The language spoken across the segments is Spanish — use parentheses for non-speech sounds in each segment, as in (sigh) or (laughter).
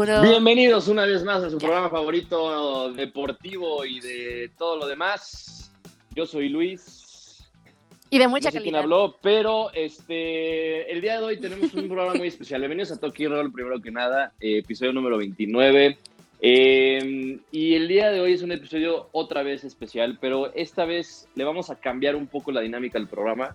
Seguro. Bienvenidos una vez más a su programa favorito deportivo y de todo lo demás. Yo soy Luis. Y de mucha no sé quién calidad. habló, pero este, el día de hoy tenemos un programa muy especial. Bienvenidos a Toki Roll, primero que nada, eh, episodio número 29. Eh, y el día de hoy es un episodio otra vez especial, pero esta vez le vamos a cambiar un poco la dinámica del programa.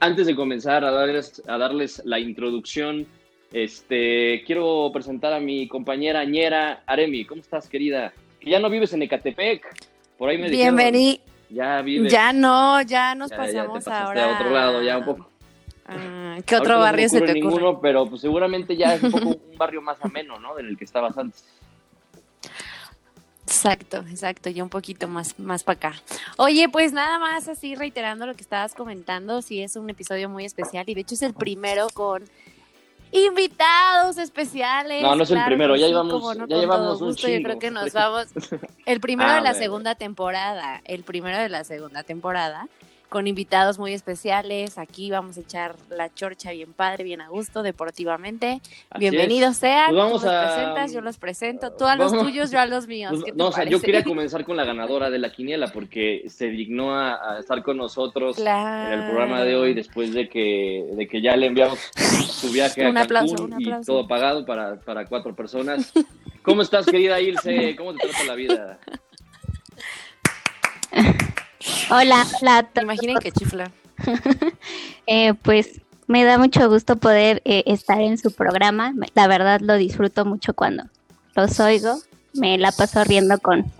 Antes de comenzar a darles, a darles la introducción, este, quiero presentar a mi compañera Ñera Aremi. ¿Cómo estás, querida? Que ya no vives en Ecatepec. Por ahí me. Bienvenido. Ya vives. Ya no, ya nos Ya, ya te pasamos ahora. a otro lado, ya un poco. Ah, ¿Qué otro Ahorita no barrio se te ocurre? ninguno, pero pues seguramente ya es un poco un (laughs) barrio más ameno, ¿no? Del que estabas antes. Exacto, exacto, y un poquito más, más para acá. Oye, pues nada más así reiterando lo que estabas comentando, sí es un episodio muy especial y de hecho es el primero con invitados especiales. No, no es el primero, ya llevamos- como no, ya llevamos un gusto, Yo chingo. creo que nos vamos. El primero Ah, de la bueno. segunda temporada, el primero de la segunda temporada, con invitados muy especiales. Aquí vamos a echar la chorcha bien padre, bien a gusto, deportivamente. Así Bienvenidos sean. Pues vamos tú los a- presentas, yo los presento. Tú a los Vamos- tuyos, yo a los míos. Pues, ¿Qué te no, o sea, yo quería (laughs) comenzar con la ganadora de la quiniela porque se dignó a, a estar con nosotros Claro. en el programa de hoy después de que, de que ya le enviamos su viaje a Un Cancún aplauso, un y aplauso. todo pagado para, para cuatro personas. ¿Cómo estás, querida Ilse? ¿Cómo te trata la vida? (laughs) Hola, hola. Imaginen que chifla. (laughs) Eh, pues me da mucho gusto poder eh, estar en su programa. La verdad lo disfruto mucho cuando los oigo. Me la paso riendo con,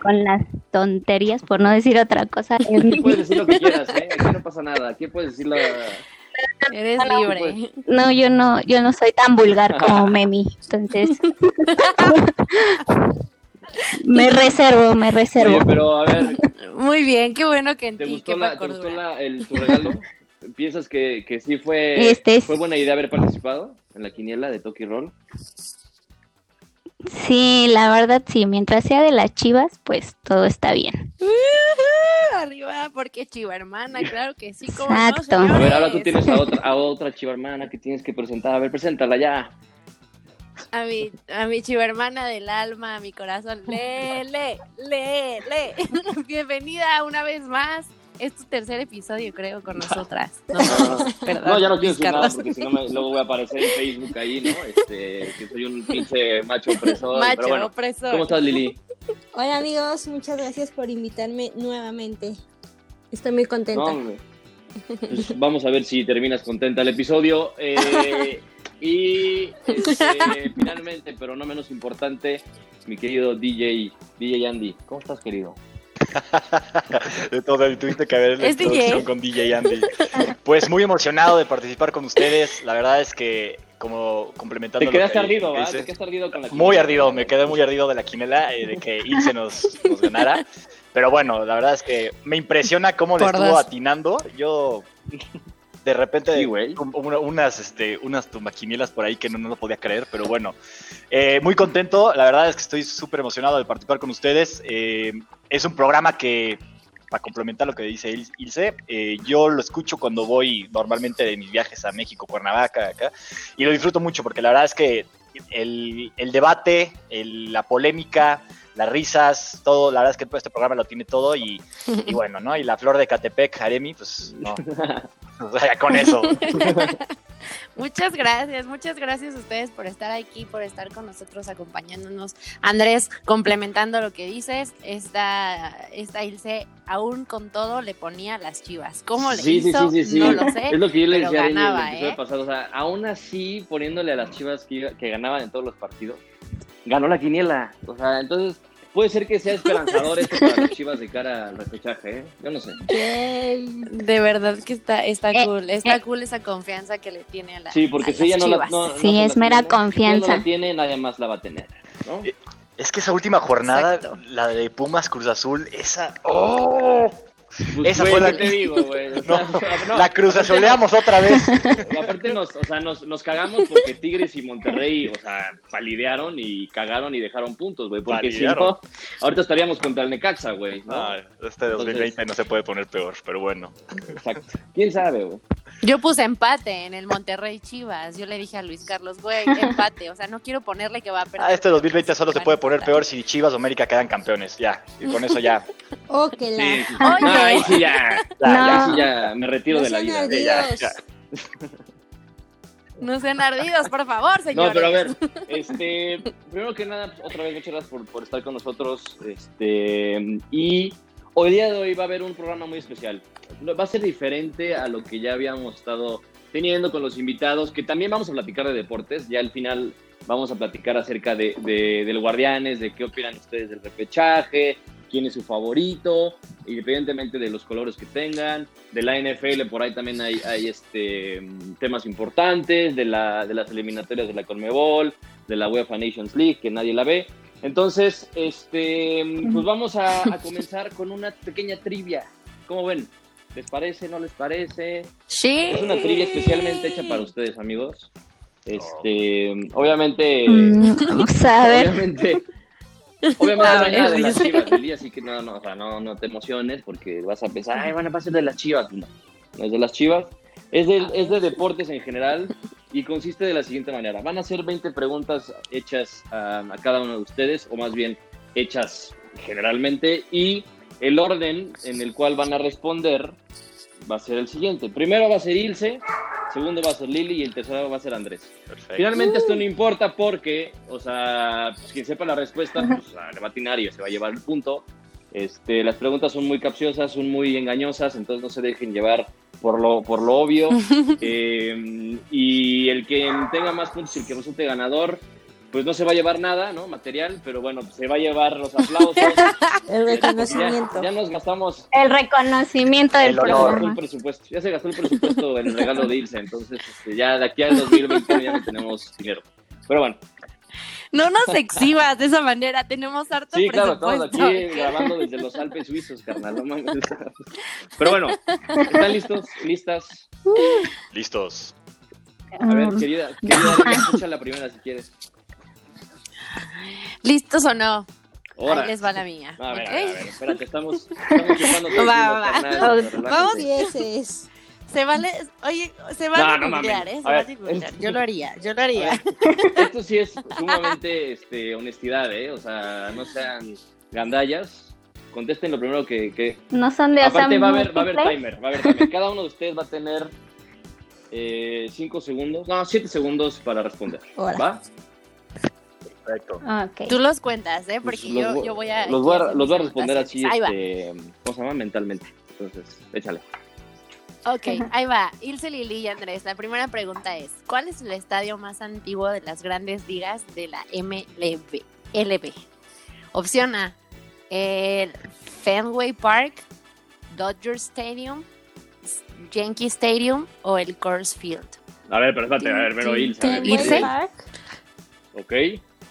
con las tonterías, por no decir otra cosa. (laughs) Aquí (laughs) puedes decir lo que quieras, ¿eh? Aquí no pasa nada. Aquí puedes decir la... Eres no, libre. No, yo no, yo no soy tan vulgar como Memi. Entonces me reservo, me reservo. Oye, pero a ver, Muy bien, qué bueno que en ¿te ti gustó, quepa la, ¿te gustó cordura. la- el, tu regalo? ¿Piensas que, que sí fue, Este es- fue buena idea haber participado en la quiniela de Toki Roll? Sí, la verdad sí. Mientras sea de las chivas, pues todo está bien. Arriba, porque chiva hermana, claro que sí. ¿cómo no, Exacto. A ver, ahora tú tienes a otra, a otra chiva hermana que tienes que presentar. A ver, preséntala ya. A mi, a mi chiva hermana del alma, a mi corazón. Le, le, le, le. (laughs) Bienvenida una vez más. Es tu tercer episodio, creo, con nosotras. Nosotros, (laughs) perdón, No, ya no quiero decir nada porque si no me, luego voy a aparecer en Facebook ahí, ¿no? Este, que soy un pinche macho opresor. Macho, pero bueno, opresor. ¿cómo estás, Lili? Hola amigos, muchas gracias por invitarme nuevamente. Estoy muy contenta. No. Pues vamos a ver si terminas contenta el episodio. Eh, (laughs) y este, (laughs) finalmente, pero no menos importante, mi querido DJ, DJ Andy. ¿Cómo estás, querido? (laughs) de todo, tuviste que ver la Es introducción DJ. con DJ Andy. Pues muy emocionado de participar con ustedes. La verdad es que, como complementando. Te lo que quedaste ardido, ¿va? Ilse- Te quedaste ardido con la Muy quiniela. ardido, me quedé muy ardido de la quinela, eh, de que Ilse nos, nos ganara. Pero bueno, la verdad es que me impresiona cómo le estuvo atinando. Yo, de repente, Sí, una- unas, este, unas tumbaquinielas por ahí que no, no lo podía creer, pero bueno. Eh, muy contento, la verdad es que estoy súper emocionado de participar con ustedes. Eh, es un programa que, para complementar lo que dice Il- Ilse, eh, yo lo escucho cuando voy normalmente de mis viajes a México, Cuernavaca, acá, y lo disfruto mucho porque la verdad es que el, el debate, el- la polémica, las risas, todo, la verdad es que este programa lo tiene todo y, y (laughs) bueno, ¿no? Y la flor de Catepec, Jaremi, pues no. (laughs) (laughs) O sea, con eso. (laughs) Muchas gracias, muchas gracias a ustedes por estar aquí, por estar con nosotros acompañándonos. Andrés, complementando lo que dices, esta, esta Ilse, aún con todo, le ponía las chivas. ¿Cómo le Sí, sí, hizo? sí, sí, sí. No lo sé. Es lo que yo le decía a Eli en el ganaba, episodio ¿eh? pasado. O sea, aún así, poniéndole a las chivas que, que ganaban en todos los partidos, ganó la quiniela. O sea, entonces puede ser que sea (laughs) esperanzador esto para las chivas de cara al repechaje, ¿eh? Yo no sé. De verdad que está, está Eh, cool, está eh. cool esa confianza que le tiene a la Sí, porque si ella no la, Chivas. no, no Sí, es la mera tiene, si ella confianza. no la tiene, nadie más la va a tener, ¿no? Es que esa última jornada, Exacto. la de Pumas Cruz Azul, esa. ¡Oh! Pues, Esa güey, fue la ¿qué que- te digo, (laughs) güey? O No, sea, no, la Cruz Azuleamos otra vez. (laughs) Aparte nos, o sea, nos, nos cagamos porque Tigres y Monterrey, o sea, palidearon y cagaron y dejaron puntos, güey. Porque si no, ahorita estaríamos contra el Necaxa, güey. ¿no? Ah, este 2020 no se puede poner peor, pero bueno. Exacto. ¿Quién sabe, güey? Yo puse empate en el Monterrey Chivas. Yo le dije a Luis Carlos, güey, (laughs) empate. O sea, no quiero ponerle que va a perder. Ah, este 2020 solo se puede poner peor si Chivas o América quedan campeones. Ya, y con eso ya. (laughs) Oh, que la. Sí, sí. Oye. No, ahí sí ya. Ya, No. Ahí sí ya me retiro No de la vida. ya, ya. No sean ardidos, por favor, señores. No, pero a ver, este, primero que nada, otra vez muchas gracias por, por estar con nosotros. Este, y hoy día de hoy va a haber un programa muy especial. Va a ser diferente a lo que ya habíamos estado teniendo con los invitados, que también vamos a platicar de deportes. Ya al final vamos a platicar acerca de, de- del Guardianes, de qué opinan ustedes del repechaje, quién es su favorito, independientemente de los colores que tengan. De la NFL, por ahí también hay, hay este, temas importantes, de, la, de las eliminatorias de la Conmebol, de la UEFA Nations League, que nadie la ve. Entonces, este, pues vamos a, a (laughs) comenzar con una pequeña trivia. ¿Cómo ven? ¿Les parece? ¿No les parece? Sí. Es una trivia especialmente hecha para ustedes, amigos. Este, obviamente, Mm, vamos a ver. obviamente, obviamente A ver, nada de las chivas del día, así que no, no, o sea, no, no te emociones porque vas a pensar, ay, van a pasar de las chivas. No, no es de las chivas, es de, es de deportes en general y consiste de la siguiente manera. Van a ser 20 preguntas hechas a, a cada uno de ustedes, o más bien hechas generalmente, y el orden en el cual van a responder va a ser el siguiente. Primero va a ser Ilse, segundo va a ser Lili y el tercero va a ser Andrés. Perfecto. Finalmente esto no importa porque, o sea, pues, quien sepa la respuesta, pues le va a atinar y se va a llevar el punto. Este, las preguntas son muy capciosas, son muy engañosas, entonces no se dejen llevar por lo, por lo obvio. (laughs) Eh, y el que tenga más puntos y el que resulte ganador, pues no se va a llevar nada, ¿no? Material, pero bueno, se va a llevar los aplausos. (laughs) El Ya, reconocimiento. ya nos gastamos El reconocimiento del El ya se gastó programa. el presupuesto, ya se gastó el presupuesto en el regalo de irse, entonces este, ya de aquí al 2021 ya no tenemos dinero. Pero bueno, No nos exhibas de esa manera. Tenemos harto sí, claro, estamos aquí grabando desde los Alpes suizos, carnal, no mames. Pero bueno, ¿están listos? ¿Listas? Listos. A ver, querida, querida, escucha la primera si quieres. ¿Listos o no? Ahora. Ahí les va la mía. A ver, ¿ok? a ver, a ver, espérate, estamos, estamos chupando (laughs) todo Va, va. carnal. Vamos. Se vale, oye, se vale No, no googlear. ¿eh? Se ver, vale googlear. Yo lo haría, yo lo haría. ver, (laughs) Esto sí es sumamente este, honestidad, ¿eh? O sea, no sean gandallas. Contesten lo primero que, que, No son de Aparte va a haber, va a haber timer, va a haber timer. Cada uno de ustedes va a tener 5 segundos, no, 7 segundos para responder. Ahora. ¿Va? Perfecto. Ok. Tú los cuentas, ¿eh? Porque Pues Los- yo, yo voy a... Los voy a, los voy a responder así, este, ¿cómo se llama? Mentalmente. Entonces, échale. Ok, (laughs) ahí va. Ilse, Lili y Andrés. La primera pregunta es: ¿Cuál es el estadio más antiguo de las grandes ligas de la MLB? LB? Opción A: el Fenway Park, Dodger Stadium, Yankee Stadium o el Coors Field. A ver, pero espérate, a ver, pero Ilse. a ver, Ilse. Ok.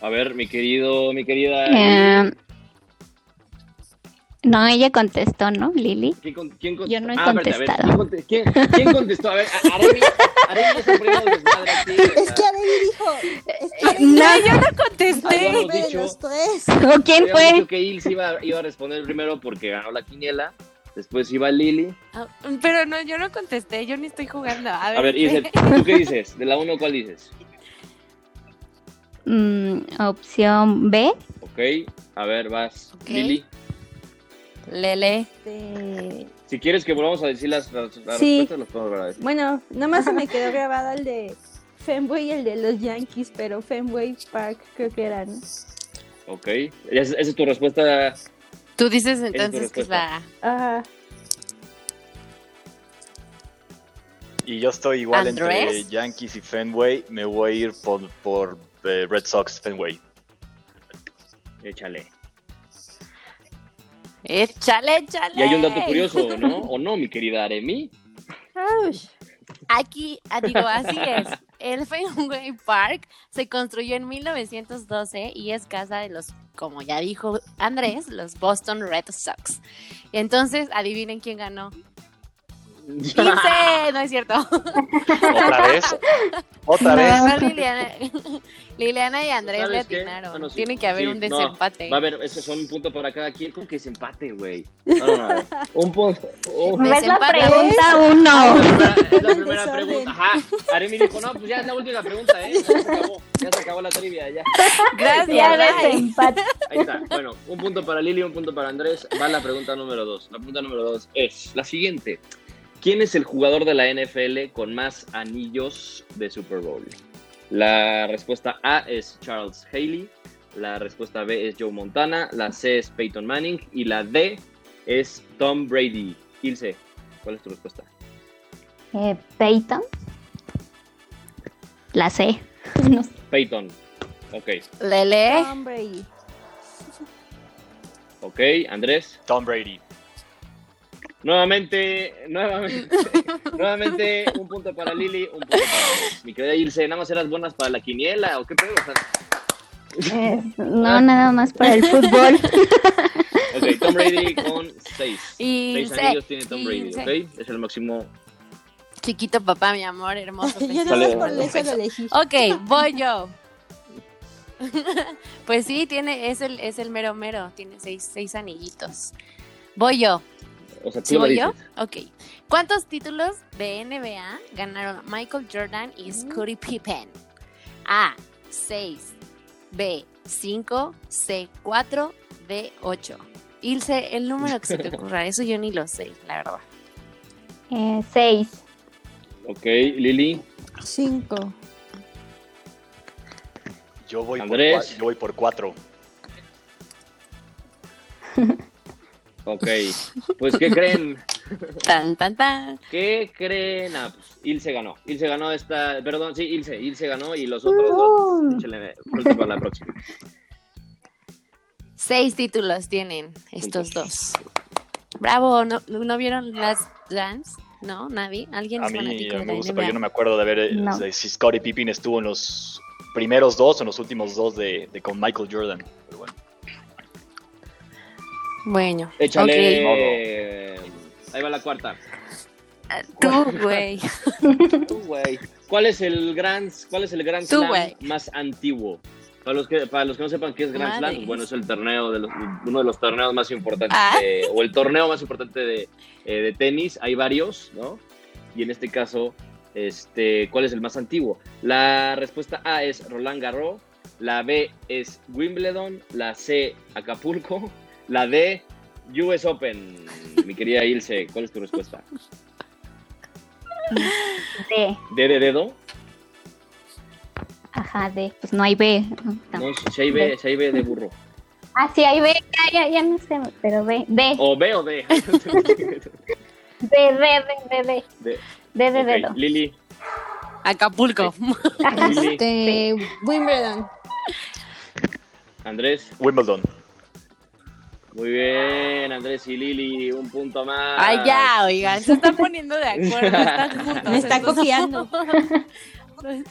A ver, mi querido, mi querida. Eh, no, ella contestó, ¿no, Lili? ¿Quién, con- quién con- Yo no he Ah, a ver, contestado. ¿quién, quién- quién contestó? A ver, a- Aremi, Aremi es un primo de desmadre aquí. Es que Arely dijo. Es que Arely No, yo no contesté. dicho. los tres. ¿O quién fue? dicho que Ilse iba, iba a responder primero porque ganó la quiniela. Después iba Lili. Ah, Pero no, yo no contesté. Yo ni estoy jugando. A ver, A ver, Ilse, (laughs) ¿tú qué dices? De la 1, ¿cuál dices? Mm, opción B. Ok, a ver, vas. Ok. Lili. Lele. Este, Si quieres que volvamos a decir las, las, las Sí. respuestas, las podemos volver a decir. Bueno, nomás se me quedó grabado el de Fenway y el de los Yankees, pero Fenway Park creo que eran. Ok, esa, esa es tu respuesta. Tú dices entonces que es la. Ajá. Y yo estoy igual entre. Yankees y Fenway. Me voy a ir por, por eh, Red Sox Fenway. Échale. Échale, échale. Y hay un dato curioso, ¿no? ¿O no, mi querida Aremi? Aquí, ah, digo, así es. El Fenway Park se construyó en 1912 y es casa de los, como ya dijo Andrés, los Boston Red Sox. Entonces, adivinen quién ganó. Ilse, (laughs) no es cierto. ¿Otra vez? ¿Otra No. vez? Liliana, (laughs) Liliana y Andrés le atinaron. Bueno, sí, Tiene que haber sí, un no, desempate. Va a haber, esos son un punto para cada quien. ¿Cómo que desempate, güey? No, no, no. (laughs) Un punto. un- ¿Ves la Desempate. pregunta La uno? primera- es la primera pregunta. Ajá. Aremi dijo, no, pues ya es la última pregunta, ¿eh? Ya se acabó. Ya se acabó la trivia, ya. Gracias. Desempate. Ahí está. Bueno, un punto para Lili, un punto para Andrés. Va la pregunta número dos. La pregunta número dos es la siguiente. ¿Quién es el jugador de la NFL con más anillos de Super Bowl? La respuesta A es Charles Haley, la respuesta B es Joe Montana, la C es Peyton Manning y la D es Tom Brady. Ilse, ¿cuál es tu respuesta? Eh, Peyton. La C. (laughs) No. Peyton. Ok, Lele. Tom Brady. ok. Andrés. Tom Brady. Nuevamente, nuevamente, (laughs) nuevamente, un punto para Lili, un punto para. Mi querida Ilse, ¿nada más eras buenas para la quiniela o qué pedo? O sea, Eh, no, nada más para el fútbol. (laughs) ok, Tom Brady con seis. Ilse, Seis anillos tiene Tom Brady. ¿ok? Es el máximo. Chiquito papá, mi amor, hermoso. (laughs) Yo por eso lo elegí. Ok, voy yo. pues sí, tiene, es el, es el mero mero, tiene seis, seis anillitos. Voy yo. O sea, tú ¿Sí lo voy yo? Ok. ¿Cuántos títulos de NBA ganaron Michael Jordan y Scottie Pippen? A, 6. B, 5. C, 4. D, 8. Ilse, el número que se te (laughs) ocurra, eso yo ni lo sé, la verdad. Eh, seis. Ok, Lili, Cinco. Yo voy, por, Andrés. cua- yo voy por cuatro. (laughs) ok. Pues, ¿qué creen? Tan, tan, tan. ¿Qué creen? Ah, pues, Ilse ganó. Ilse ganó esta. Perdón, sí, Ilse. Ilse ganó y los otros dos. Uh. Échenle vuelta para la próxima. Seis títulos tienen estos dos. Bravo, ¿no, no vieron las Dance? ¿No? ¿Nadie? ¿Alguien A es mí fanático de me gusta, pero yo no me acuerdo de ver eh, No. de si Scottie Pippen estuvo en los primeros dos o en los últimos dos de, de con Michael Jordan. Pero bueno. Bueno, Échale. Ahí va la cuarta. Tú, güey. (laughs) Tú, güey. ¿Cuál es el gran, cuál es el gran Tú, slam más antiguo? Para los que, para los que no sepan qué es Grand Slam, Madres. bueno, es el torneo de los- uno de los torneos más importantes Ah. de- o el torneo más importante de, eh, de tenis. Hay varios, ¿no? Y en este caso, este, ¿cuál es el más antiguo? La respuesta A es Roland Garros, la B es Wimbledon, la C Acapulco, la D US Open. Mi querida Ilse, ¿cuál es tu respuesta? D. ¿D de dedo? Ajá, D. Pues no hay B. No. No, si hay B, si hay B de burro. Ah, sí, hay B. Ya, ya, ya no sé, pero B. B. O B o D. D, D, D, D, D. D. D de dedo. Lili, Acapulco. Lili, Este, Wimbledon. Andrés. Wimbledon. Muy bien, Andrés y Lili, un punto más. Ay, ya, oigan, se están poniendo de acuerdo. Están (laughs) juntos, Me está copiando. (laughs)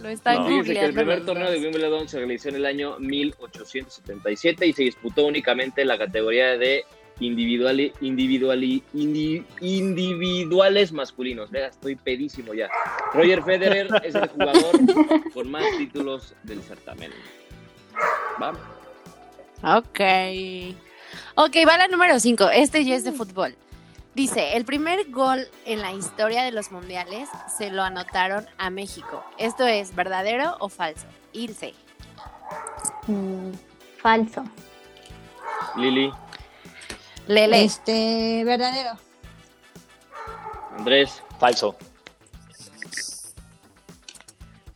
Lo están No. Que el primer torneo de Wimbledon se realizó en el año 1877 y se disputó únicamente en la categoría de individuali- individuali- indi- individuales masculinos. Vea, estoy pedísimo ya. Roger Federer es el jugador con más títulos del certamen. ¿Va? Ok. Ok, va la número 5. Este ya es de fútbol. Dice, el primer gol en la historia de los mundiales se lo anotaron a México. ¿Esto es verdadero o falso? Ilse. Mm, falso. Lili, Lele. Este, verdadero. Andrés. Falso.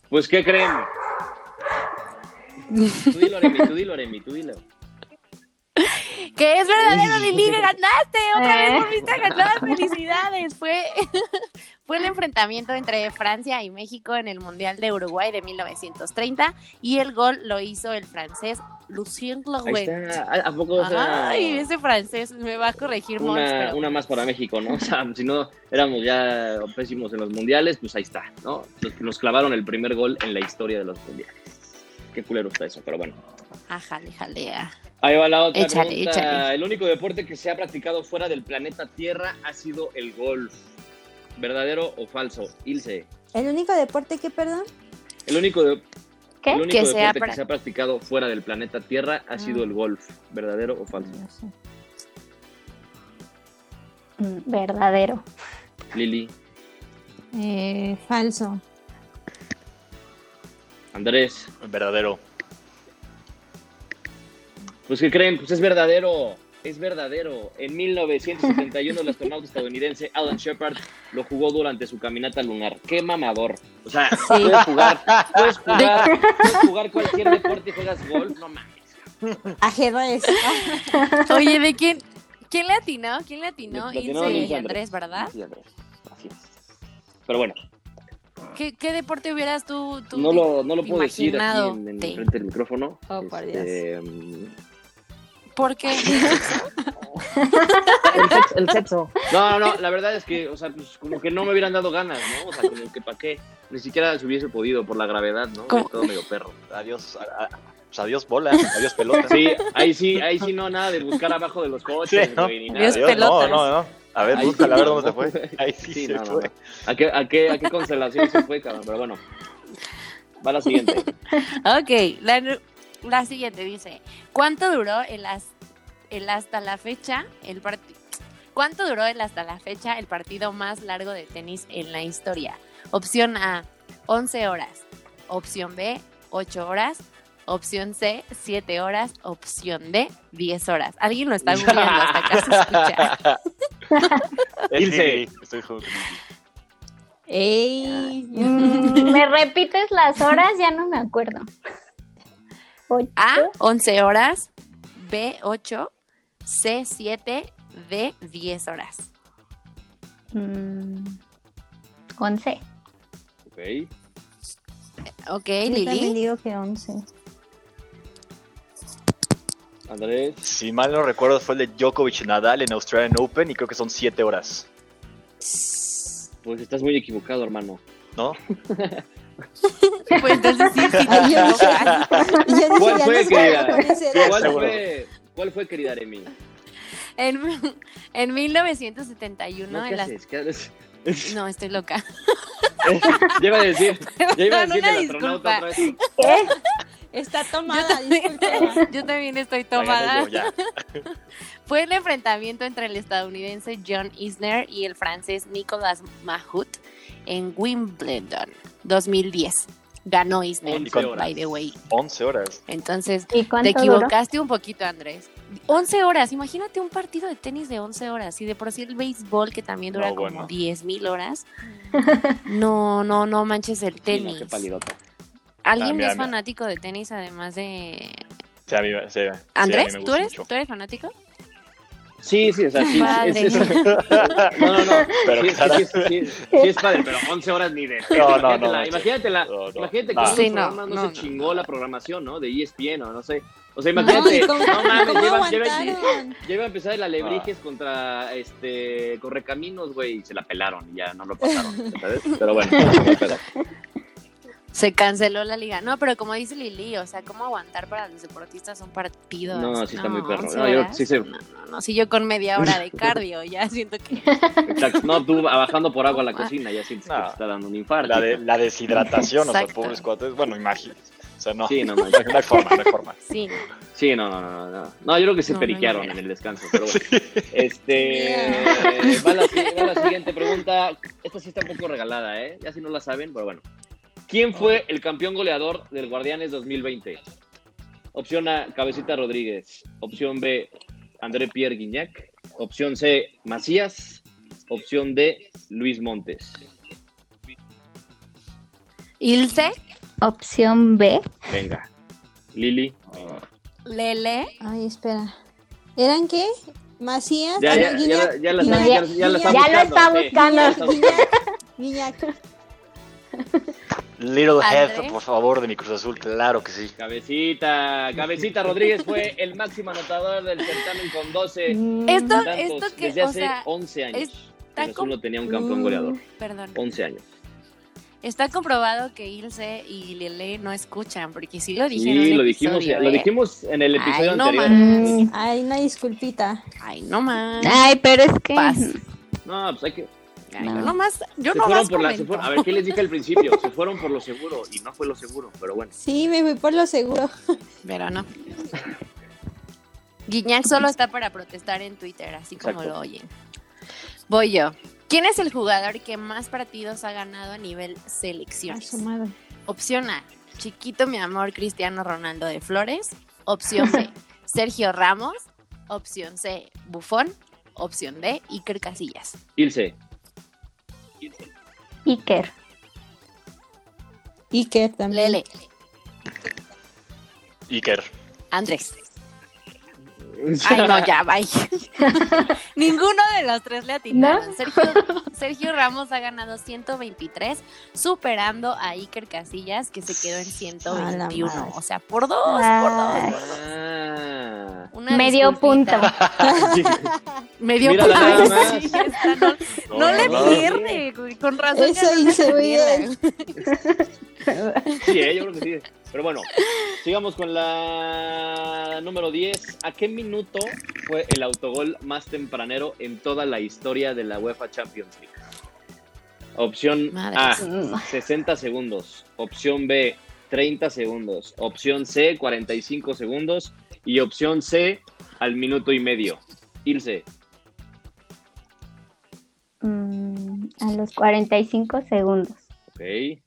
Pues, ¿qué creen? (laughs) Tú dilo, Aremi, tú dilo, Aremi, tú dilo. Que es verdadero, Lili, que ganaste. Otra Eh. vez volviste a ganar. Felicidades. Fue, (laughs) fue el enfrentamiento entre Francia y México en el Mundial de Uruguay de 1930 y el gol lo hizo el francés Lucien Ahí Louet. está. ¿A poco? o sea, Ay, ese francés me va a corregir Mons, una, pero una más para México, ¿no? (laughs) O sea, si no éramos ya pésimos en los mundiales, pues ahí está, ¿no? Nos, clavaron el primer gol en la historia de los mundiales. Qué culero está eso, pero bueno. Ajale, jalea. Ahí va la otra Échale, pregunta. échale. El único deporte que se ha practicado fuera del planeta Tierra ha sido el golf. ¿verdadero o falso? Ilse. ¿El único deporte que, perdón? El único, de- ¿Qué? el único Que deporte pra- que se ha practicado fuera del planeta Tierra ha sido Ah. el golf. ¿Verdadero o falso? No sé. Mm, Verdadero. Lili, Eh, falso. Andrés. Verdadero. Pues ¿qué creen? Pues es verdadero. Es verdadero. En 1971 el astronauta estadounidense Alan Shepard lo jugó durante su caminata lunar. ¡Qué mamador! O sea, puedes jugar, puedes jugar, puedes jugar cualquier deporte y juegas golf, no mames. Ajedrez. Oye, ¿de quién? ¿Quién le atinó? ¿Quién le atinó? Ilse y Andrés, ¿verdad? Sí, Andrés. Así es. Pero bueno, ¿Qué, qué deporte hubieras tú, tú no lo, no lo puedo decir aquí en, frente del micrófono. Oh, por Este, mm, ¿Por qué? el, sexo, el sexo. No, no, no, la verdad es que, o sea, pues como que no me hubieran dado ganas, ¿no? O sea, como que para qué. Ni siquiera se hubiese podido por la gravedad, ¿no? ¿Cómo? Todo medio perro. Adiós. a- a- pues adiós bola, adiós pelota. Sí, ahí sí, ahí sí no nada de buscar abajo de los coches, Sí, ¿no? güey, ni nada. Adiós, Adiós, pelotas. No, no, no. A ver, Ahí búscala, a ver dónde no. se fue. Ahí sí, Sí, se no, no, fue. no. ¿A qué, a, qué, ¿A qué constelación se fue, cabrón? Pero bueno, va la siguiente. ok, la, la siguiente dice, ¿cuánto duró el, as- el hasta la fecha el partido? ¿Cuánto duró el hasta la fecha el partido más largo de tenis en la historia? Opción A, 11 horas. Opción B, 8 horas. Opción C, 7 horas. Opción D, 10 horas. Alguien lo está (laughs) googleando, hasta acá se escucha. (laughs) Es Ilse. Estoy junto. Ey. Mm, ¿Me repites las horas? Ya no me acuerdo. Ocho. A, 11 horas. B, 8. C, 7. D, 10 horas. Mm, Once. Ok. Ok, Yo también Lili. digo que 11. Andrés. Si mal no recuerdo, fue el de Djokovic Nadal en Australian Open y creo que son 7 horas, Pues estás muy equivocado, hermano. ¿no? (laughs) Pues entonces sí, sí, Ay, yo dije, te yo dije, ¿Cuál fue, no sé querida? ¿Cuál fue, ¿Cuál fue, querida Remy? En, en 1971, No, ¿qué en las- haces? ¿Qué no, estoy loca. (laughs) Ya iba a decir, ya iba a decir una el astronauta otra vez. Está Yo tomada, también, disculpa. (laughs) yo también estoy tomada. yo. (laughs) Fue el enfrentamiento entre el estadounidense John Isner y el francés Nicolas Mahut en Wimbledon 2010. Ganó Isner, 11 horas. by the way. 11 horas. Entonces, ¿Y te duró? equivocaste un poquito, Andrés. 11 horas, imagínate un partido de tenis de 11 horas. Y de por sí el béisbol, que también dura No, como bueno. 10 mil horas. (laughs) No, no, no manches el tenis. qué palidota. ¿Alguien Ah, es fanático de tenis además de... Sí, a mí, sí, sí, a mí Andrés, me ¿tú, eres, mucho. ¿tú eres fanático? Sí, sí, o sea, sí. Padre. Es, es- (laughs) no, no, no. Pero sí, es, cara- sí, es- sí, sí es padre, pero 11 horas ni de. No, no, imagínate no. Imagínate, la, No, no. imagínate que No. no, programas no, no, se no, chingó no. la programación, ¿no? De ESPN o no sé. O sea, imagínate. ¿y No, cómo, mames, cómo llevan, llevan- aguantaron? ya iba a empezar el Ah. alebrijes contra este Correcaminos, güey, y se la pelaron y ya no lo pasaron, (laughs) ¿sabes? Pero bueno, no. (laughs) Se canceló la liga. No, pero como dice Lili, o sea, ¿cómo aguantar para los deportistas un partido? No, sí está muy perro. 11 No, yo sí sé. No, no, no, si yo con media hora de (laughs) cardio ya siento que... Exacto. No, tú (laughs) bajando por agua a la cocina, ya sientes que te está dando un infarto. La, de, la deshidratación, o sea, pobres cuates. Bueno, imagínate. O sea, no. Sí, no, (laughs) no, no. hay forma, no hay forma. Sí, no. Sí, no, no, no, no. No, yo creo que se No, no, periquearon no, en el descanso, pero bueno. Este, va la, va la siguiente pregunta. Esta sí está un poco regalada, ¿eh? Ya si no la saben, pero bueno. ¿Quién fue el campeón goleador del Guardianes 2020? Opción A, Cabecita Rodríguez. Opción B, André Pierre Guignac. Opción C, Macías. Opción D, Luis Montes. Ilse, Opción B. Venga. Lili. Lele, Ay, espera. ¿Eran qué? ¿Macías? Ya, ya, ya, Guiñac. ya, la, Guiñac, ya, ya la está Guiñac, Ya lo está buscando. Ya Little Head, Andrés. por favor, de mi Cruz Azul, claro que sí. Cabecita, Cabecita Rodríguez fue el máximo anotador del certamen con 12 Mm, Esto- tantos esto que, desde o hace sea, 11 años. Cruz Azul no tenía un campeón Mm. goleador. perdón. 11 años. Está comprobado que Ilse y Lele no escuchan, porque sí lo dije en Sí, lo dijimos, episodio, lo ¿eh? dijimos en el episodio Ay, no anterior. más. Mm, Ay, una disculpita. Ay, no más. Ay, pero es que. Paz. No, pues hay que. No. Yo nomás, yo Se nomás fueron por la, se comento. fueron- a ver, ¿qué les dije al principio? Se fueron por lo seguro y no fue lo seguro, pero bueno. Sí, me fui por lo seguro. Pero no. Guiñac solo está para protestar en Twitter, así como Exacto. lo oyen. Voy yo. ¿Quién es el jugador que más partidos ha ganado a nivel madre. Opción A, chiquito mi amor Cristiano Ronaldo de Flores. Opción B, (laughs) Sergio Ramos. Opción C, Bufón. Opción D, Iker Casillas. Ilse, Iker. Iker también. Lele, Iker. Andrés. Ay, no, ya, (laughs) bye. (laughs) Ninguno de los tres le atinaron. Sergio, Sergio Ramos ha ganado 123, superando a Iker Casillas, que se quedó en 121. madre. O sea, por dos, por dos. Ah. Una Medio disculpita. (laughs) Medio punto. Sí, esta no, no le no. pierde, con razón. Eso no hice bien. Sí, eh, yo creo que sí. Pero bueno, sigamos con la número 10. ¿A qué minuto fue el autogol más tempranero en toda la historia de la UEFA Champions League? Opción. A, 60 segundos. Opción B, 30 segundos. Opción C, 45 segundos. Y opción C, al minuto y medio. Ilse, Mm, a los 45 segundos. ok.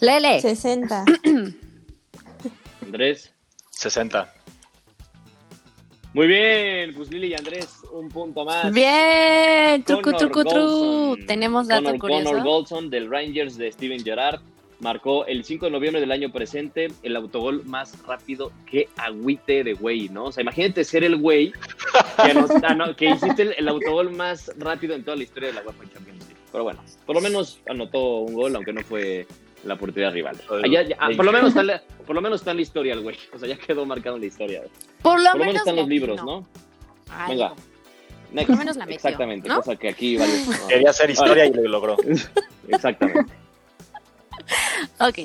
Lele. 60. (coughs) Andrés. 60. Muy bien, pues Lili y Andrés, un punto más. Bien, trucu, trucu, tru. Goldson. Tenemos dato Connor, curioso. Connor Goldson del Rangers de Steven Gerrard marcó el 5 de noviembre del año presente el autogol más rápido que agüite de güey, ¿no? O sea, imagínate ser el güey que, nos- ah, no, que hiciste el, el autogol más rápido en toda la historia de la UEFA Champions League. Pero bueno, por lo menos anotó un gol, aunque no fue la portería rival. Ah, ya- ya- ah, por, lo menos está en la, por lo menos está en la historia el güey. O sea, ya quedó marcado en la historia. Por lo, Por lo menos están los libros. ¿no? Venga. Next. Por lo menos la metió, Exactamente, ¿no? cosa que aquí no. Quería hacer historia y lo logró. (laughs) Exactamente. (laughs) Ok,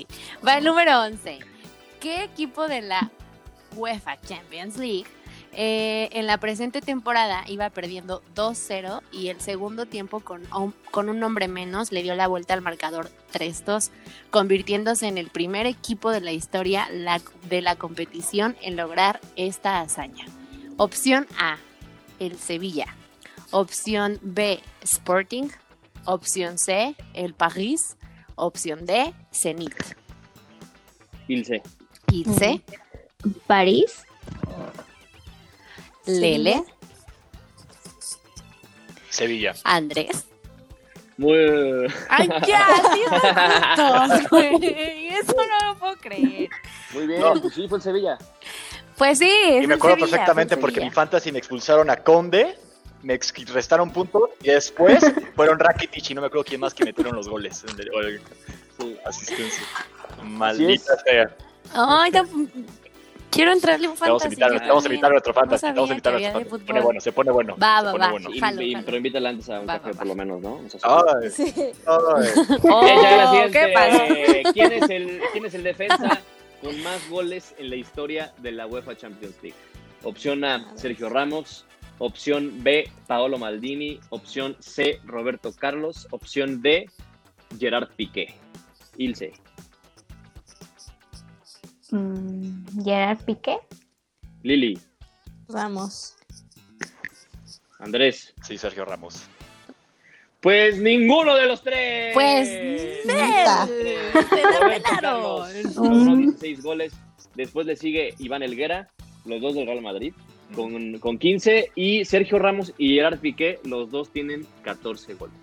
va el número 11. ¿Qué equipo de la UEFA Champions League eh, en la presente temporada iba perdiendo 2-0 y el segundo tiempo con, un- con un hombre menos le dio la vuelta al marcador 3-2, convirtiéndose en el primer equipo de la historia la- de la competición en lograr esta hazaña? Opción A, el Sevilla. Opción B, Sporting. Opción C, el París. Opción D, Zenit. Ilse. C, París. Lele, Sevilla. Andrés. Muy. ¡Ay, ya! ¡Sí (laughs) güey! Eso no lo puedo creer. Muy bien, No. pues sí, fue el Sevilla. Pues sí, es Y me acuerdo Sevilla, perfectamente porque en mi fantasy me expulsaron a Conde, me restaron puntos y después (laughs) fueron Rakitic y no me acuerdo quién más que metieron los goles. en el- o el- Sí. asistencia. Maldita sea. Ay, ya- quiero entrarle un Te vamos a fantasy. invitar, yo te vamos a invitar a nuestro fantasy. Vamos a invitar a nuestro fantasy. Se pone bueno, se pone bueno. Va, se va, pone va. bueno. Y- Jalo, y- jalo. pero invítala antes a un Va, café, va, por va. lo menos, ¿no? O sea, Ay, Sí. ay. Oh. ¿Qué pasa? ¿Quién es, el, ¿Quién es el defensa con más goles en la historia de la UEFA Champions League? Opción A, Sergio Ramos. Opción B, Paolo Maldini. Opción C, Roberto Carlos. Opción D, Gerard Piqué. Ilse. Mm, Gerard Piqué. Lili. Vamos. Andrés. Sí, Sergio Ramos. Pues ninguno de los tres. Pues, neta. Carlos Mm. logró 16 goles. Después le sigue Iván Elguera, los dos del Real Madrid, con, con 15. Y Sergio Ramos y Gerard Piqué, los dos tienen 14 goles.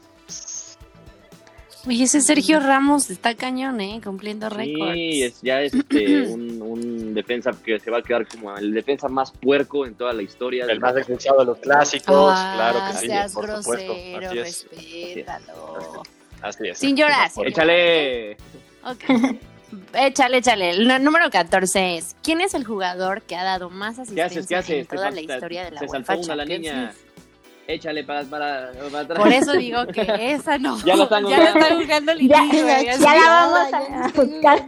Oye, ese Sergio Ramos está cañón, ¿eh? Cumpliendo récords. Sí, es, ya es este, (clears throat) un, un defensa que se va a quedar como el defensa más puerco en toda la historia. El más expulsado de los clásicos. Ah, claro que sí, seas por supuesto. grosero, Así es. respétalo. Así es. Sin llorar, sin. ¡Échale! Ok. Échale, échale. El número 14 es: ¿Quién es el jugador que ha dado más ¿Qué asistencia haces? ¿Qué haces? en toda la historia de la se UEFA saltó una la niña. Échale para, para, para atrás. Por eso digo que (laughs) esa no. Ya lo están ya la buscando. el Ya, ya ya la vamos a (laughs) buscar.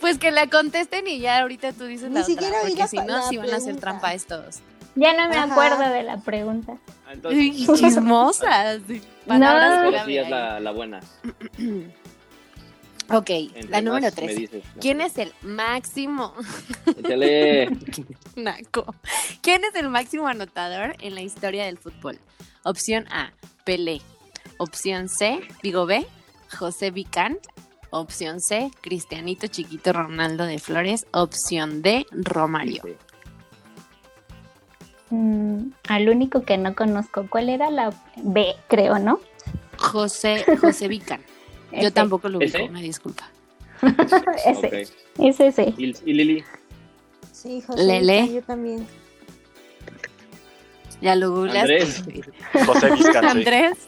Pues que la contesten y ya ahorita tú dices Ni la otra. siquiera oí Porque la si no, la sí van a hacer pregunta. trampa estos. Ya no me Ajá. acuerdo de la pregunta. Entonces, Y chismosas. (laughs) Palabras No. clave sí es la, la buena. (clears throat) Ok, Entre la número más me 3. dices, ¿Quién más. es el máximo? Échale. (laughs) Naco. ¿Quién es el máximo anotador en la historia del fútbol? Opción A, Pelé. Opción C, digo B, José Vicán. Opción C, Cristianito Chiquito Ronaldo de Flores. Opción D, Romario. Mm, al único que no conozco, ¿cuál era la B? Creo, ¿no? José, José Vicán. Yo tampoco lo ubico, ¿Ese? me disculpa. (laughs) ese, ok. es ese. Y, y Lili. Sí, José. Lele. Yo también. Ya lo googleaste. Andrés. (laughs) José. Andrés.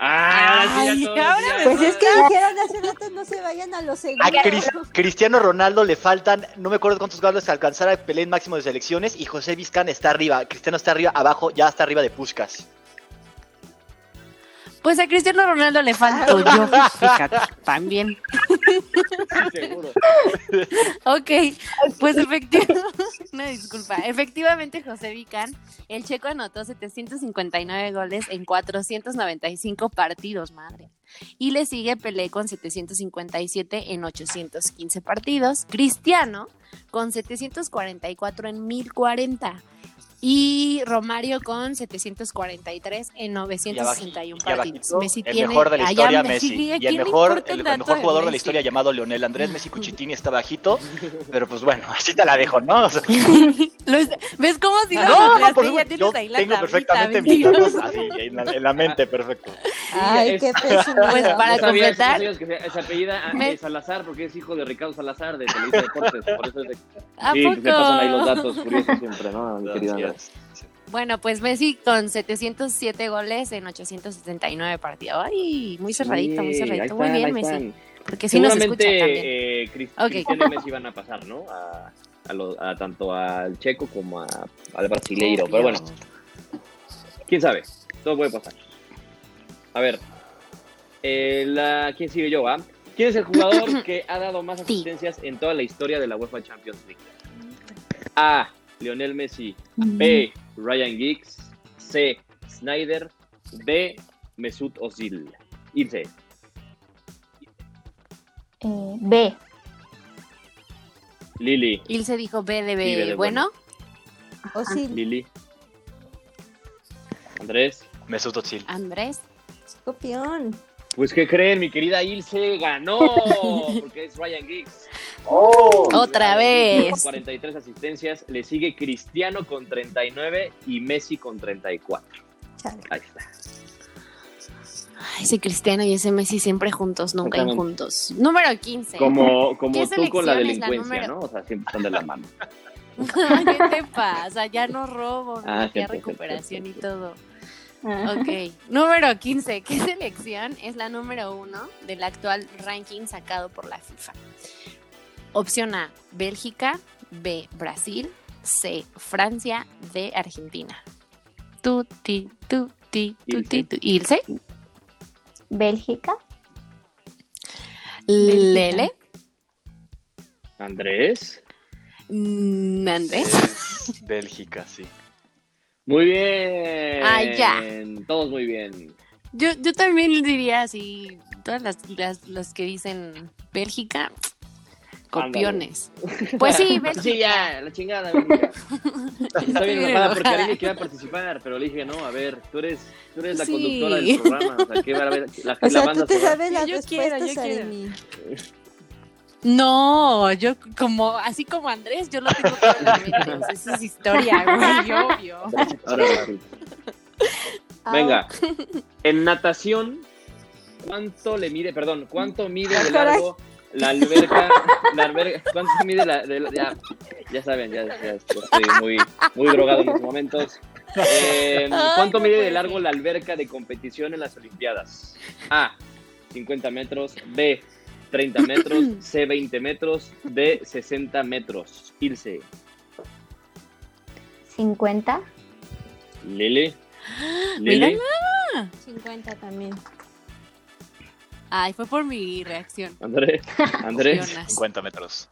Ah, ahora sí, Ay, ya todos, ahora ya. Pues es que dijeron hace rato no se vayan a los A segundos. Cris- Cristiano Ronaldo le faltan, no me acuerdo cuántos goles alcanzar al Pelé en máximo de selecciones y José Vizcan está arriba. Cristiano está arriba, abajo, ya está arriba de Puskas. Pues a Cristiano Ronaldo le falto yo, fíjate, también. Seguro. Ok, pues efectivamente, una disculpa. Efectivamente, José Vicán, el checo anotó 759 goles en 495 partidos, madre. Y le sigue Pelé con 757 en 815 partidos. Cristiano con 744 en 1040. Y Romario con 743 en 961 Y partidos. Messi el tiene- mejor de la allá historia, Messi, Messi. ¿a Y el mejor, el, dato mejor jugador de la Messi? historia llamado Leonel Andrés Messi Cuchitini está bajito. (laughs) Pero pues bueno, así te la dejo, ¿no? O sea, Lo es- ¿Ves cómo si no, no, por Ya tienes Yo ahí la tengo perfectamente datos así, en la, en la mente, perfecto. Ay, es- qué (laughs) pésimo. Pues para ¿No completar- no se apellida a- Me- de Salazar porque es hijo de Ricardo Salazar de Televisa Deportes. Por eso es de... ¿A sí, poco? se pasan ahí los datos curiosos siempre, ¿no? Mi querida Es. Bueno, pues Messi con 707 goles en 879 partidos. Ay, muy cerradito, muy Sí, ahí cerradito. Muy están, bien, Messi. están. Porque sí nos escucha también. Eh, Cris- Ok. Cristiano y Messi van a pasar, ¿no? A, a lo- a tanto al checo como a, al brasileiro. Pero bueno, quién sabe. Todo puede pasar. A ver. eh, la, ¿Quién sigue yo, va? ¿Quién es el jugador (coughs) que ha dado más Sí. asistencias en toda la historia de la UEFA Champions League? A. Lionel Messi. B. Ryan Giggs. C. Snyder. D. Mesut Ozil. Irse. Eh, B. Lili. Ilse dijo B de B. Sí, B de bueno. O sí, Lili. Andrés. Mesut Özil. Andrés. copión. Pues, ¿qué creen? Mi querida Ilse ganó. (laughs) Porque es Ryan Giggs. Otra Ryan Giggs vez. con 43 asistencias. Le sigue Cristiano con 39 y Messi con 34. Chale. Ahí está. Ay, ese Cristiano y ese Messi siempre juntos, nunca juntos. Número 15. Como, como ¿Qué tú con la delincuencia, número? ¿no? O sea, siempre están de la mano. (laughs) ¿Qué te pasa? Ya no robo, Ah, ya cierto, recuperación y cierto, todo. Ah, Ok, número 15. ¿Qué selección es la número uno del actual ranking sacado por la FIFA? Opción A, Bélgica. B, Brasil. C, Francia. D, Argentina. Tuti, tuti, tuti, Ilse. tu- Ilse. Bélgica. Lele. Andrés. Mm, Andrés. Es (laughs) Bélgica, sí. Muy bien. Ay, ya. Todos muy bien. Yo, yo también diría así, todas las, las, las que dicen Bélgica, copiones. Pues sí, (laughs) Bélgica. Sí, ya, la chingada. (laughs) Está bien enojada porque alguien que iba a participar, pero le dije, no, a ver, tú eres, tú eres la Sí. conductora del programa. O sea, ¿qué va a ver? La, O la sea, banda tú te sabes las Yo quiero, respuestas, yo quiero. No, yo como, así como Andrés, yo lo tengo todo en la mente, Eso es historia, güey, (laughs) obvio. Ahora sí. Ah, Venga, en natación, ¿cuánto le mide, perdón, cuánto mide Ah, de caray. largo la alberca, la alberca, cuánto mide la, de la- ya, ya saben, ya, ya estoy muy, muy drogado en estos momentos. Eh, ¿Cuánto mide de largo la alberca de competición en las Olimpiadas? A, 50 metros, B, 30 metros, C, 20 metros, D, 60 metros. Irse. 50. Lele. Lele. 50 también. Ay, fue por mi reacción. (laughs) Andrés. Andrés. Jonas. 50 metros.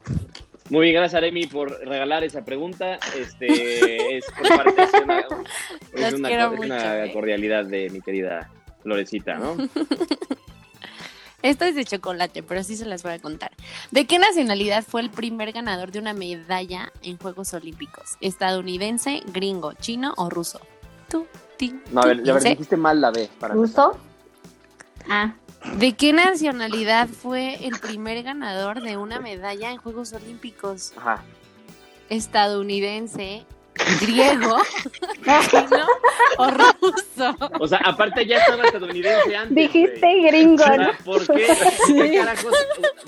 Muy bien, gracias Aremi por regalar esa pregunta. Este es por parte es una, (laughs) es Los una- quiero es una mucho, eh. cordialidad de mi querida Florecita, ¿no? (laughs) Esto es de chocolate, pero sí se las voy a contar. ¿De qué nacionalidad fue el primer ganador de una medalla en Juegos Olímpicos? ¿Estadounidense, gringo, chino o ruso? Tú, ti, No, a ver, a ver, dijiste mal la B. Para ¿Ruso? Ah, ¿De qué nacionalidad fue el primer ganador de una medalla en Juegos Olímpicos? Ajá. ¿Estadounidense, griego, (laughs) chino o ruso? O sea, aparte ya estaba estadounidense antes. dijiste gringo, O ¿no? sea, ¿por qué, ¿por qué carajos,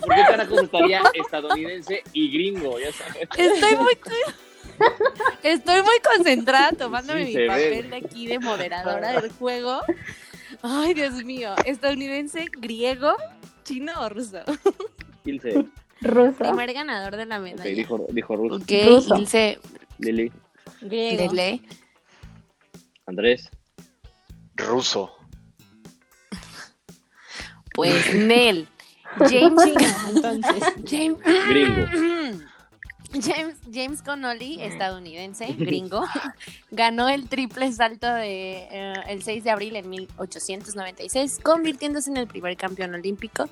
por qué carajos estaría estadounidense y gringo? Ya sabes. Estoy muy Estoy muy concentrada tomándome Sí, mi ve. papel de aquí de moderadora del juego. Ay, Dios mío. ¿Estadounidense, griego, chino o ruso? Ilse, Ruso. Primer ganador de la medalla. dijo, dijo Ruso. Ok, Ruso. Ilse, Lili, Griego. Lele. Andrés. Ruso. Pues Nel. James, Entonces, (laughs) James, Gringo. (laughs) James, James Connolly, estadounidense, (laughs) gringo, ganó el triple salto de eh, el 6 de abril en 1896, convirtiéndose en el primer campeón olímpico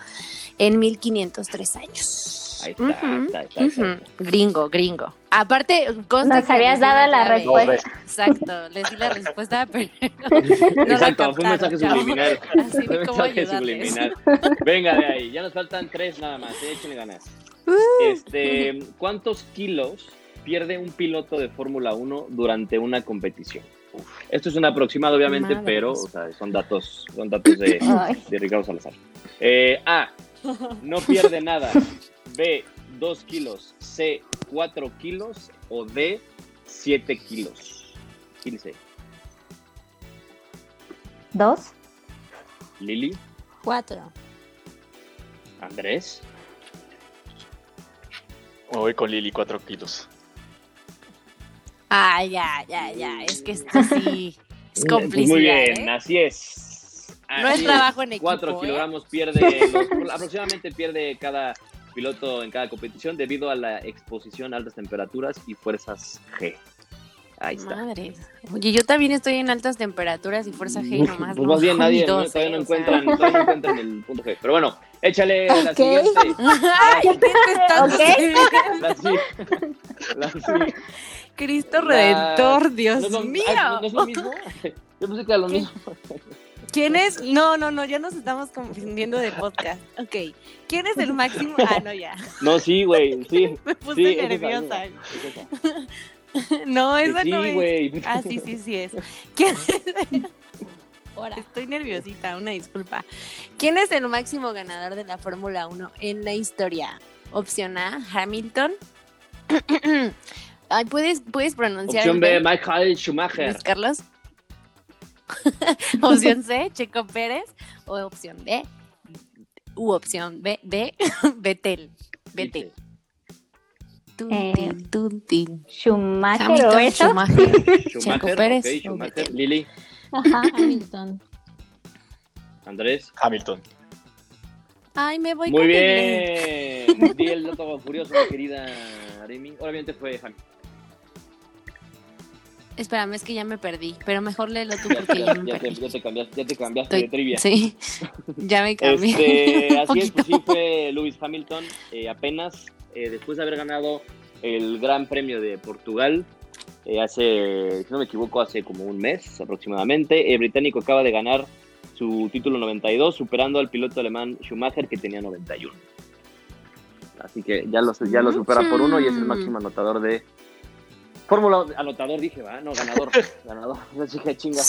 en 1503 años. Ahí está, Ujú, ahí está, está, está. ujú. Gringo, gringo. Aparte, consta Nos que habías dado la clave. respuesta. Exacto, les di la respuesta, (laughs) pero no Exacto, fue un mensaje subliminal. Así Fue un mensaje ayudarles. subliminal. Venga de ahí, ya nos faltan tres nada más, eh, échenle ganas. Este, ¿cuántos kilos pierde un piloto de Fórmula 1 durante una competición? Esto es un aproximado, obviamente, pero o sea, son datos, son datos (coughs) de Ricardo Salazar. Eh, A, no pierde nada. B, 2 kilos. C, 4 kilos. O D, 7 kilos. 15. Dos. Lili, cuatro. Andrés. Voy con Lili, 4 kilos. Ah, ya, ya, ya. Es que esto sí es Pues complicidad. muy bien, ¿eh? así es. No es trabajo en equipo. 4 ¿eh? kilogramos pierde, los- aproximadamente pierde cada piloto en cada competición debido a la exposición a altas temperaturas y fuerzas G. Ahí está. Madres. Oye, yo también estoy en altas temperaturas y fuerza G nomás. Pues no más bien nadie, ¿no? todavía, no ¿eh? O sea. encuentran, todavía no encuentran el punto G. Pero bueno, échale la Ok. siguiente. (laughs) Ay, ¿qué te estás Ok. haciendo? La, (laughs) la si- Cristo la- Redentor, Dios ¿No lo- mío. ¿No es lo mismo? (laughs) Yo pensé que era lo ¿Qué? mismo. ¿Quién es? No, no, no, ya nos estamos confundiendo de podcast. Ok. ¿Quién es el máximo? Ah, no, ya. No, sí, güey, sí. Me puse Sí, nerviosa. es esa, es esa. (laughs) No, esa sí, no es. güey. Ah, sí, sí, sí es. ¿Quién es? (laughs) Estoy nerviosita, una disculpa. ¿Quién es el máximo ganador de la Fórmula 1 en la historia? Opción A, Hamilton. Ay, ¿puedes, puedes pronunciar Opción B, B, Michael Schumacher. Luis Carlos? (laughs) opción C, Checo Pérez. O opción D, u opción B, D, Betel. Betel. Eh. Schumacher o Hamilton, eso. Schumacher. (laughs) Schumacher, Checo Pérez o Schumacher. Lili, Ajá. Hamilton. (laughs) Andrés. Hamilton. Ay, me voy Muy con bien. Di el dato curioso, mi querida Aremi. Obviamente fue Hamilton. Espérame, es que ya me perdí, pero mejor léelo tú porque ya, ya me ya te, perdí. ya te cambiaste, ya te cambiaste Estoy- de trivia. Sí, ya me cambié. Este, así es, pues sí, (laughs) fue Lewis Hamilton. eh, apenas eh, después de haber ganado el Gran Premio de Portugal, eh, hace, si no me equivoco, hace como un mes aproximadamente, el británico acaba de ganar su título 92, superando al piloto alemán Schumacher que tenía 91. Así que ya lo, ya lo supera por uno y es el Ujú. máximo anotador de Fórmula anotador dije, va, no, ganador, (laughs) ganador. (laughs) No dije chinga.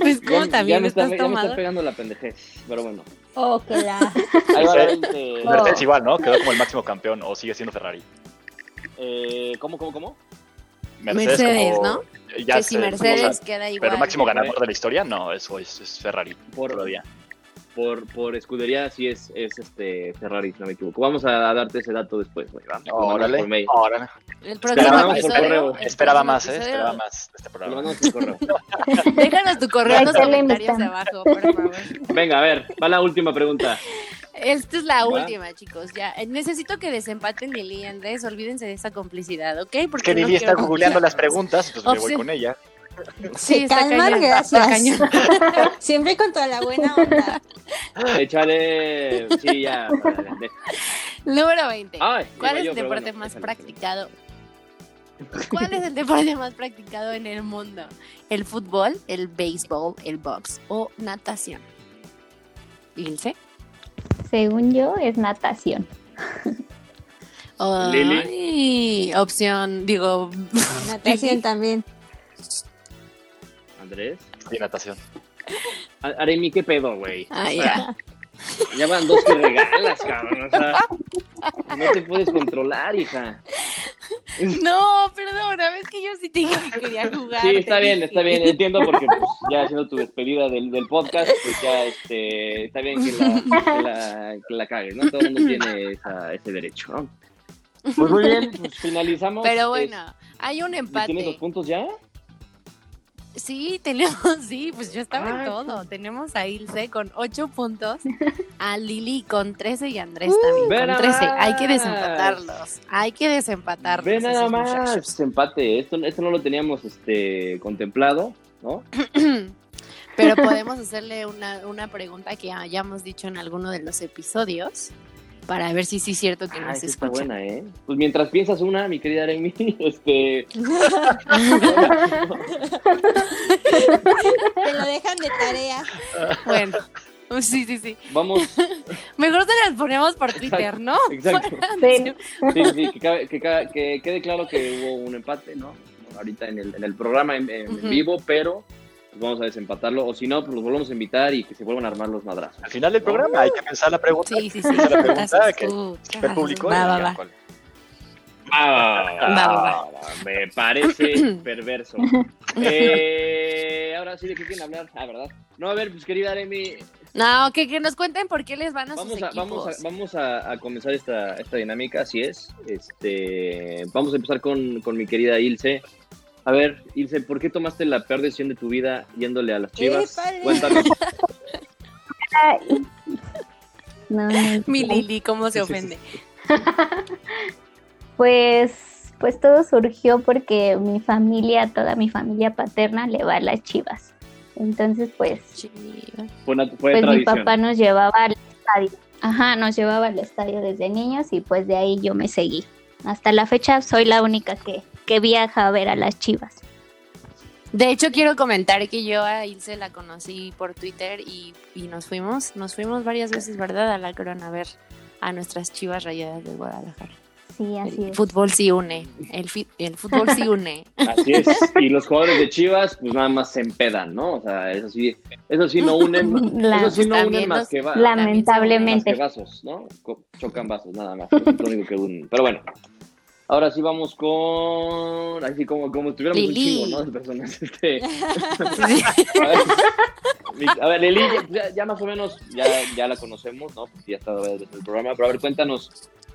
Pues Ya- como ya también me está, estás ya me está pegando la pendejez, pero bueno. Oh, que la. (laughs) Ahí va la Sí. 20. Mercedes igual, ¿no? Quedó como el máximo campeón o sigue siendo Ferrari. Eh, ¿Cómo, cómo, cómo? Mercedes, como- ¿no? Ya que si sé, Mercedes o sea, queda igual. pero máximo ganador de la historia, no, eso es, es Ferrari. Por, Todavía. Por, por escudería sí es, es este Ferrari, si no me equivoco. Vamos a darte ese dato después, güey. Órale, por mail. órale. Esperaba por episodio. Esperaba más, ¿eh? episodio- Esperaba más de este programa. mandamos por correo. (laughs) Déjanos tu correo en los comentarios abajo, por favor. Venga, a ver, va la última pregunta. esta es la ¿Va? última, chicos. Ya Eh, necesito que desempaten Lili y Andrés. Olvídense de esa complicidad, ¿ok? Es Porque que no Lili está quiero googleando las preguntas, pues me voy Opción. con ella. Sí, Se calman, cañón, gracias. (laughs) Siempre con toda la buena onda. (laughs) Échale. Sí, ya. Número 20. Ay, ¿Cuál es yo, el deporte bueno, más practicado? ¿Cuál es el deporte más practicado en el mundo? ¿El fútbol, el béisbol, el box o natación? Ilse. Según yo, es natación. Lili. Opción, digo, Natación también. Andrés. Sí, natación. A- Aremi, ¿qué pedo, güey? Ah, O ya. sea, Ya van dos que regalas, cabrón. O sea, no te puedes controlar, hija. No, perdona, es que yo sí te dije que quería jugar. Sí, está bien, dije. está bien. Entiendo porque pues, ya haciendo tu despedida del, del podcast, pues ya este, está bien que la, que la, que la cagues, ¿no? Todo el mundo tiene esa, ese derecho, ¿no? Pues muy bien, pues (laughs) finalizamos. Pero bueno, hay un Es- ¿Tienes los empate. puntos ya? Sí, tenemos, (laughs) sí, pues yo estaba en Ay, todo. Tenemos a Ilse con 8 puntos, (laughs) a Lili con 13 y a Andrés también ve con nada 13. Hay que más. desempatarlos. Hay que desempatarlos. Ve nada más, muchachos. empate. Esto, esto no lo teníamos este, contemplado, ¿no? (clears throat) Pero podemos hacerle una, una pregunta que hayamos dicho en alguno de los episodios para ver si sí es cierto que Ah, nos está escuchan. buena, ¿eh? Pues mientras piensas una, mi querida Aremi, (laughs) este... Te lo dejan de tarea. Bueno, sí, sí, sí. Vamos, (laughs) Mejor se las ponemos por Twitter, ¿no? exacto. (laughs) Sí. Sí, sí, que, cabe- que, ca- que quede claro que hubo un empate, ¿no? Ahorita en el, en el programa en, vivo, pero pues vamos a desempatarlo. O si no, pues los volvemos a invitar y que se vuelvan a armar los madrazos. Al final del programa hay que pensar la pregunta. Sí, sí, sí. Esa es la pregunta que. Ah, va, Me parece (clears throat) perverso. Eh, ahora sí, ¿de qué quieren hablar? Ah, ¿verdad? No, a ver, pues querida Aremi, No, que, que nos cuenten por qué les van a sus vamos a, equipos. vamos a, vamos a, a comenzar esta, esta dinámica, así es. Este, vamos a empezar con, con mi querida Ilse. A ver, Ilse, ¿por qué tomaste la peor decisión de tu vida yéndole a las chivas? Cuéntanos. (laughs) No, no, Mi. Lili, ¿cómo se Sí, sí, ofende? (laughs) Pues, pues todo surgió porque mi familia, toda mi familia paterna le va a las chivas. Entonces, pues. Fue, una- fue pues mi papá nos llevaba al estadio. Ajá, nos llevaba al estadio desde niños y pues de ahí yo me seguí. Hasta la fecha soy la única que, que viaja a ver a las chivas. De hecho, quiero comentar que yo a Ilse la conocí por Twitter y, y nos fuimos, nos fuimos varias veces, ¿verdad? A la corona a ver a nuestras chivas rayadas de Guadalajara. Sí, así El es. fútbol sí une, el, fi- el fútbol sí une. (laughs) Así es. Y los jugadores de Chivas, pues nada más se empedan, ¿no? O sea, eso sí, eso sí no unen, La- (laughs) eso sí no unen más los- que va- Lamentablemente. más que vasos, ¿no? Chocan vasos, nada más. Eso es lo único que unen. Pero bueno. Ahora sí vamos con. Así como, como si tuviéramos un chingo, ¿no? De personas. Este, (laughs) Sí. a ver, mi- a ver, Lili, ya, ya más o menos ya, ya la conocemos, ¿no? Porque ya está desde el programa. Pero a ver, cuéntanos,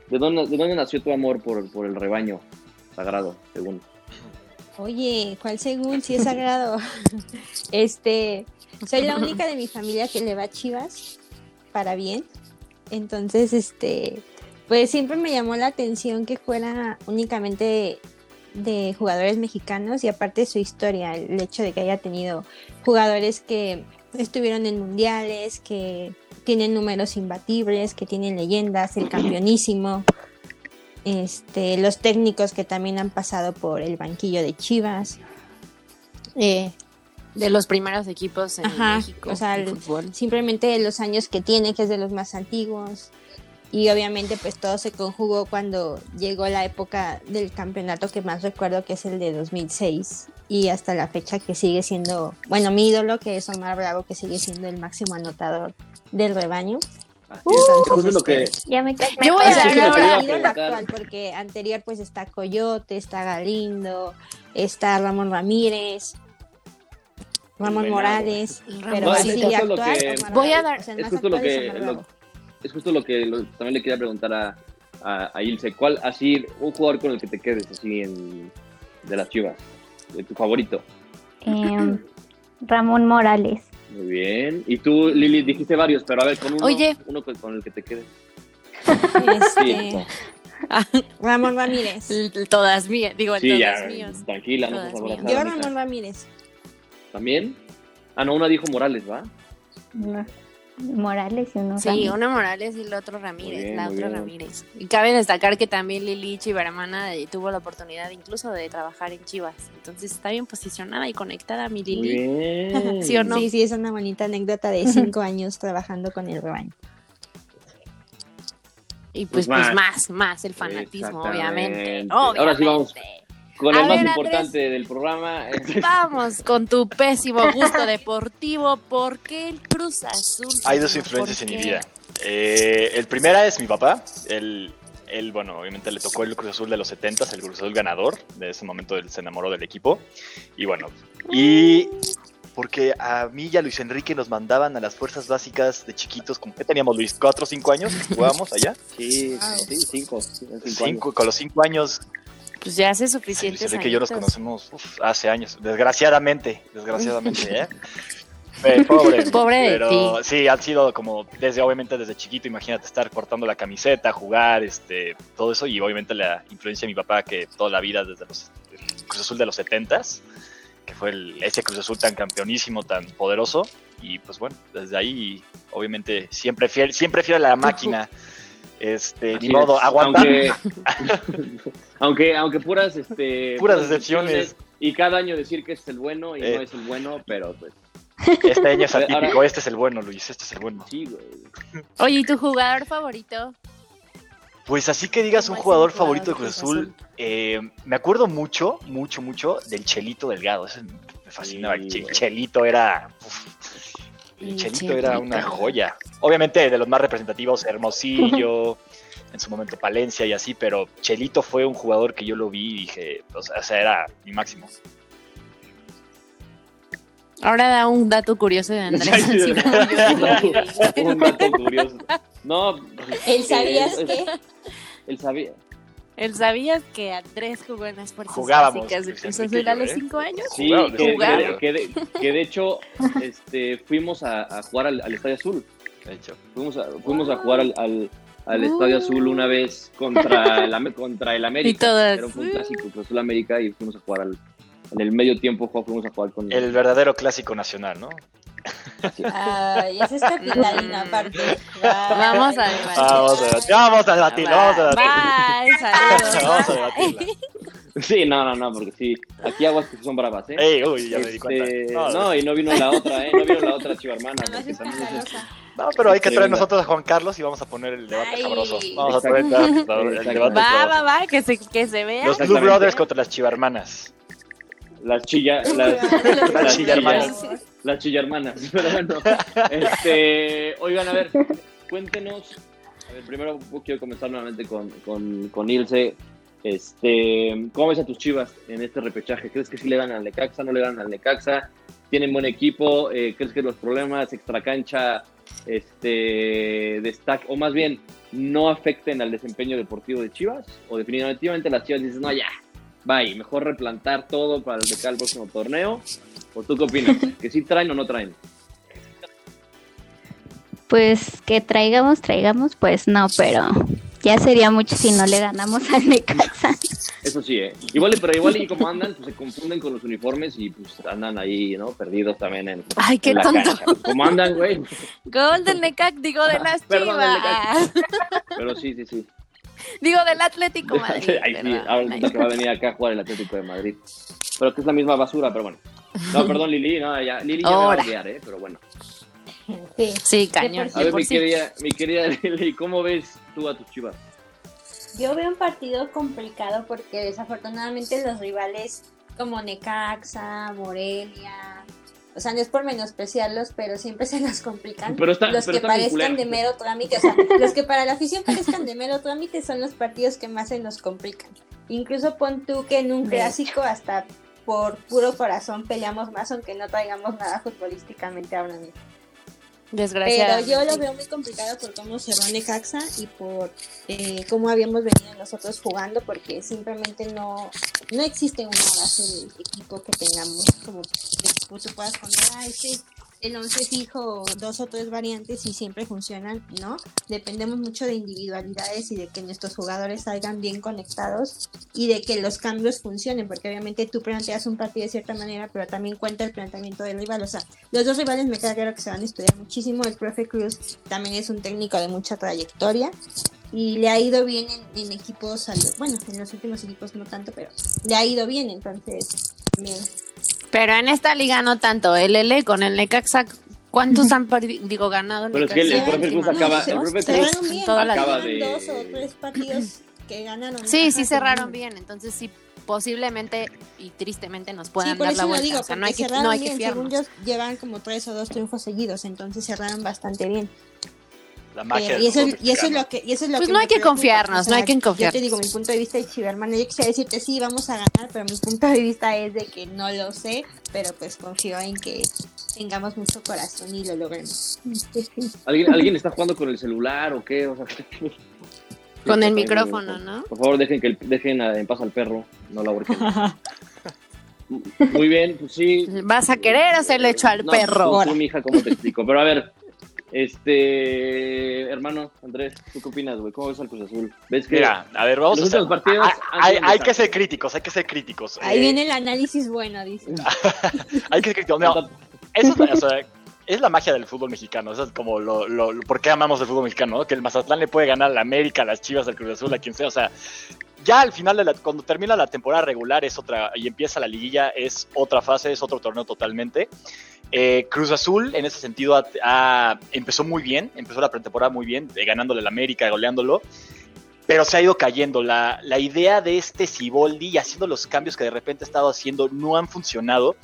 ¿de dónde, de dónde nació tu amor por, por el rebaño sagrado, según? Oye, ¿cuál según? Si es sagrado. (laughs) Este, soy la única de mi familia que le va a Chivas para bien. Entonces, este, pues siempre me llamó la atención que fuera únicamente de jugadores mexicanos y aparte su historia, el hecho de que haya tenido jugadores que estuvieron en mundiales, que tienen números imbatibles, que tienen leyendas, el campeonísimo, este, los técnicos que también han pasado por el banquillo de Chivas. Eh, De los primeros equipos en Ajá, México o sea, de el- fútbol. simplemente los años que tiene, que es de los más antiguos. Y obviamente pues todo se conjugó cuando llegó la época del campeonato que más recuerdo que es el de 2006 y hasta la fecha que sigue siendo, bueno, mi ídolo que es Omar Bravo que sigue siendo el máximo anotador del rebaño. Así es. Eso es lo que, Ya me cae. Yo voy a el ídolo actual porque anterior pues está Coyote, está Galindo, está Ramón Ramírez, Ramón. Morales, pero No, así es justo lo actual, que- Omar Voy a dar- O sea, el es justo lo es que lo- es justo lo que lo- también le quería preguntar a, a, a Ilse. ¿Cuál así un jugador con el que te quedes así en de las Chivas? De tu favorito. Em, (clears throat) Ramón Morales. Muy bien. Y tú, Lili, dijiste varios, pero a ver, con uno, Oye. uno con, con el que te quedes. Este, (laughs) Ramón Ramírez. L- Todas mías, digo, Sí, todas ya, mías. tranquila, no Todas seas mías. Yo. Ramón Ramírez. ¿También? Ah, no, una dijo Morales, ¿va? No. Morales y uno Sí, Ramírez. una Morales y el otro Ramírez, bien, la otra bien. Ramírez. Y cabe destacar que también Lili Chivermana eh, tuvo la oportunidad incluso de trabajar en Chivas. Entonces está bien posicionada y conectada mi Lili. (laughs) ¿Sí o no? Sí, sí, es una bonita anécdota de (laughs) cinco años trabajando con el rebaño. Y pues, Pues pues más. más, el fanatismo, obviamente. Exactamente. Ahora sí vamos. Con A el más ver, importante del programa. Vamos con tu pésimo gusto deportivo. ¿Por qué el Cruz Azul? Hay dos influencias en ¿Por mi vida. Eh, el primera es mi papá. Él, él, bueno, obviamente le tocó el Cruz Azul de los 70 el Cruz Azul ganador. De ese momento él se enamoró del equipo. Y bueno, y porque a mí y a Luis Enrique nos mandaban a las fuerzas básicas de chiquitos. ¿Con qué teníamos, Luis? ¿Cuatro o cinco años? ¿Jugábamos allá? Sí, sí, cinco. sí, cinco años. Cinco, con los cinco años, Pues ya hace Luis suficientes Enrique y yo añitos. conocemos uf, hace años. Desgraciadamente, desgraciadamente, ¿eh? Eh, (laughs) pobre. Pobre de pero ti. sí, han sido como desde, obviamente desde chiquito, imagínate estar cortando la camiseta, jugar, este, todo eso, y obviamente la influencia de mi papá que toda la vida desde los el Cruz Azul de los 70s, que fue el, ese Cruz Azul tan campeonísimo, tan poderoso, y pues bueno, desde ahí, obviamente, siempre fiel, siempre fiel a la máquina. Este, Así ni modo, es. aguanta. Aunque, (laughs) aunque, aunque puras, este, Puras decepciones. Y cada año decir que es el bueno y Eh. no es el bueno, pero pues Este año es (laughs) ahora- atípico, este es el bueno, Luis, este es el bueno. sí, güey. Oye, ¿y tu jugador favorito? Pues así que digas un ¿Cómo es jugador favorito de Cruz Azul, eh, me acuerdo mucho, mucho, mucho del Chelito Delgado. Ese me fascinaba. El Sí. Chelito era. uf, el El Chelito era una joya. Obviamente de los más representativos, Hermosillo, en su momento Palencia y así, pero Chelito fue un jugador que yo lo vi y dije, o sea, era mi máximo. Ahora da un dato curioso de Andrés. (laughs) Sí. (laughs) Un dato curioso. No, ¿Él sabías eh, que? él sabía. ¿Él sabías que Andrés jugó en las fuerzas Jugábamos, básicas de Cruz Azul a los cinco años? Sí, que, jugábamos. que- que de, que de hecho este, fuimos a, a jugar al, al Estadio Azul. De hecho. Fuimos a, fuimos a jugar al, al, al Estadio Azul una vez contra el, contra el América. Y todas. Era un fue un clásico, Cruz Azul América, y fuimos a jugar al, en el medio tiempo, fuimos a jugar con El verdadero clásico nacional, ¿no? Ay, es capitalino aparte. Vamos a debatir. Vamos a debatir, vamos a debatir, vamos a debatir. Bye, (laughs) saludos. Vamos a debatirla. Sí, no, no, no, porque sí, aquí aguas que son bravas, ¿eh? Ey, uy, ya me di cuenta. Este, No, no, y no vino la otra, ¿eh? No vino la otra es- escandalosa. No, pero hay que traer nosotros a Juan Carlos y vamos a poner el debate Ay. sabroso. Vamos a poner el debate, el Exacto. debate Va, sabroso. va, va, que se, que se vea. Los Blue. Brothers contra las chivarmanas. Las chilla, las, (laughs) Las las chillarmanas. (laughs) Pero bueno, este, oigan, a ver, cuéntenos. A ver, primero quiero comenzar nuevamente con, con, con Ilse. Este, ¿Cómo ves a tus chivas en este repechaje? ¿Crees que sí le ganan al Necaxa? ¿No le ganan al Necaxa? ¿Tienen buen equipo? Eh, ¿Crees que los problemas extracancha este, destac o más bien no afecten al desempeño deportivo de Chivas? ¿O definitivamente las Chivas dicen, no, ya, bye, mejor replantar todo para el próximo torneo? ¿O tú qué opinas? ¿Que sí traen o no traen? Pues que traigamos, traigamos, pues no, pero ya sería mucho si no le ganamos al Necaxa. Eso sí, ¿eh? Igual, pero igual y como andan, pues se confunden con los uniformes y pues andan ahí, ¿no? Perdidos también en, Ay, qué en la tonto. cancha. Como andan, güey. Gol del Necac, digo de las Perdón, del chivas. Pero sí, sí, sí. (laughs) Digo del Atlético Madrid. (laughs) Ahí sí, ahora resulta que va a venir acá a jugar el Atlético de Madrid. Pero que es la misma basura, pero bueno. No, perdón, Lili, no, ya, Lili ya me va a Ahora. odiar, ¿eh? Pero bueno. Sí. Sí, cañón. A ver, mi sí. querida, mi querida Lili, ¿cómo ves tú a tus chivas? Yo veo un partido complicado porque desafortunadamente los rivales como Necaxa, Morelia, o sea, no es por menospreciarlos, pero siempre (laughs) se nos complican. Pero está- los pero que parezcan de mero trámite, o sea, (laughs) los que para la afición parezcan de mero trámite son los partidos que más se nos complican. Incluso pon tú que en un clásico hasta por puro corazón peleamos más, aunque no traigamos nada futbolísticamente ahora mismo. Pero Desgraciadamente. yo lo veo muy complicado por cómo cerró Necaxa y por eh, cómo habíamos venido nosotros jugando, porque simplemente no, no existe una base equipo que tengamos como que tú puedas poner, ah, este el once fijo, dos o tres variantes y siempre funcionan, ¿no? Dependemos mucho de individualidades y de que nuestros jugadores salgan bien conectados y de que los cambios funcionen, porque obviamente tú planteas un partido de cierta manera, pero también cuenta el planteamiento del rival. O sea, los dos rivales me queda claro que se van a estudiar muchísimo. El profe Cruz también es un técnico de mucha trayectoria y le ha ido bien en, en equipos, bueno, en los últimos equipos no tanto, pero le ha ido bien, entonces también. Pero en esta liga no tanto. El L con el Necaxa, ¿cuántos han digo, ganado el Pero es que el- profe Cruz acaba- ¿no? el profe Cruz acaba de- dos o tres partidos que ganaron. Sí, sí cerraron bien. Entonces sí, posiblemente y tristemente nos puedan dar la vuelta. digo, o sea, no hay que, no hay que. Según fiarnos. yo, llevan como tres o dos triunfos seguidos, entonces cerraron bastante bien. La magia Eh, y, eso, fútbol y eso es lo que y eso es lo Pues que no hay que confiarnos, no hay que Yo confiarnos. te digo, mi punto de vista de chivermano, yo quisiera decirte sí, vamos a ganar, pero mi punto de vista es de que no lo sé, pero pues confío en que tengamos mucho corazón y lo logremos. ¿Alguien, ¿Alguien está jugando con el celular o qué? O sea, Con el micrófono, ¿no? Por favor, dejen que el- dejen en paz al perro, no la ahorquen. (laughs) Muy bien, pues sí. Vas a querer hacerle hecho al No, perro. Tú, mi hija, ¿cómo te explico? Pero a ver, este, hermano Andrés, ¿tú qué opinas, güey? ¿Cómo ves al Cruz Azul? ¿Ves que Mira, a ver, vamos a los hacer. partidos hay, han hay- hay que ser críticos, hay que ser críticos. Ahí Eh, viene el análisis bueno, dice. (laughs) Hay que ser críticos. No, eso es, la- o sea, es la magia del fútbol mexicano. Eso es como lo, lo, lo- por qué amamos el fútbol mexicano, ¿no? Que el Mazatlán le puede ganar a la América, a las Chivas, al Cruz Azul, a quien sea. O sea, ya al final de la, cuando termina la temporada regular es otra y empieza la liguilla es otra fase, es otro torneo totalmente. Eh, Cruz Azul en ese sentido ha- empezó muy bien, empezó la pretemporada muy bien, eh, ganándole al América, goleándolo. Pero se ha ido cayendo. La, idea de este Siboldi y haciendo los cambios que de repente ha estado haciendo no han funcionado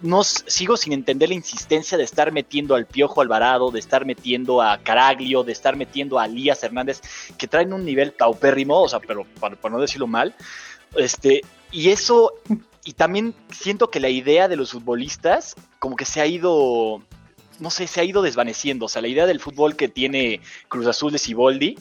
no sigo sin entender la insistencia de estar metiendo al Piojo Alvarado, de estar metiendo a Caraglio, de estar metiendo a Elías Hernández, que traen un nivel paupérrimo, o sea, pero para, para no decirlo mal. Este, y eso, y también siento que la idea de los futbolistas como que se ha ido, no sé, se ha ido desvaneciendo. O sea, la idea del fútbol que tiene Cruz Azul de Siboldi.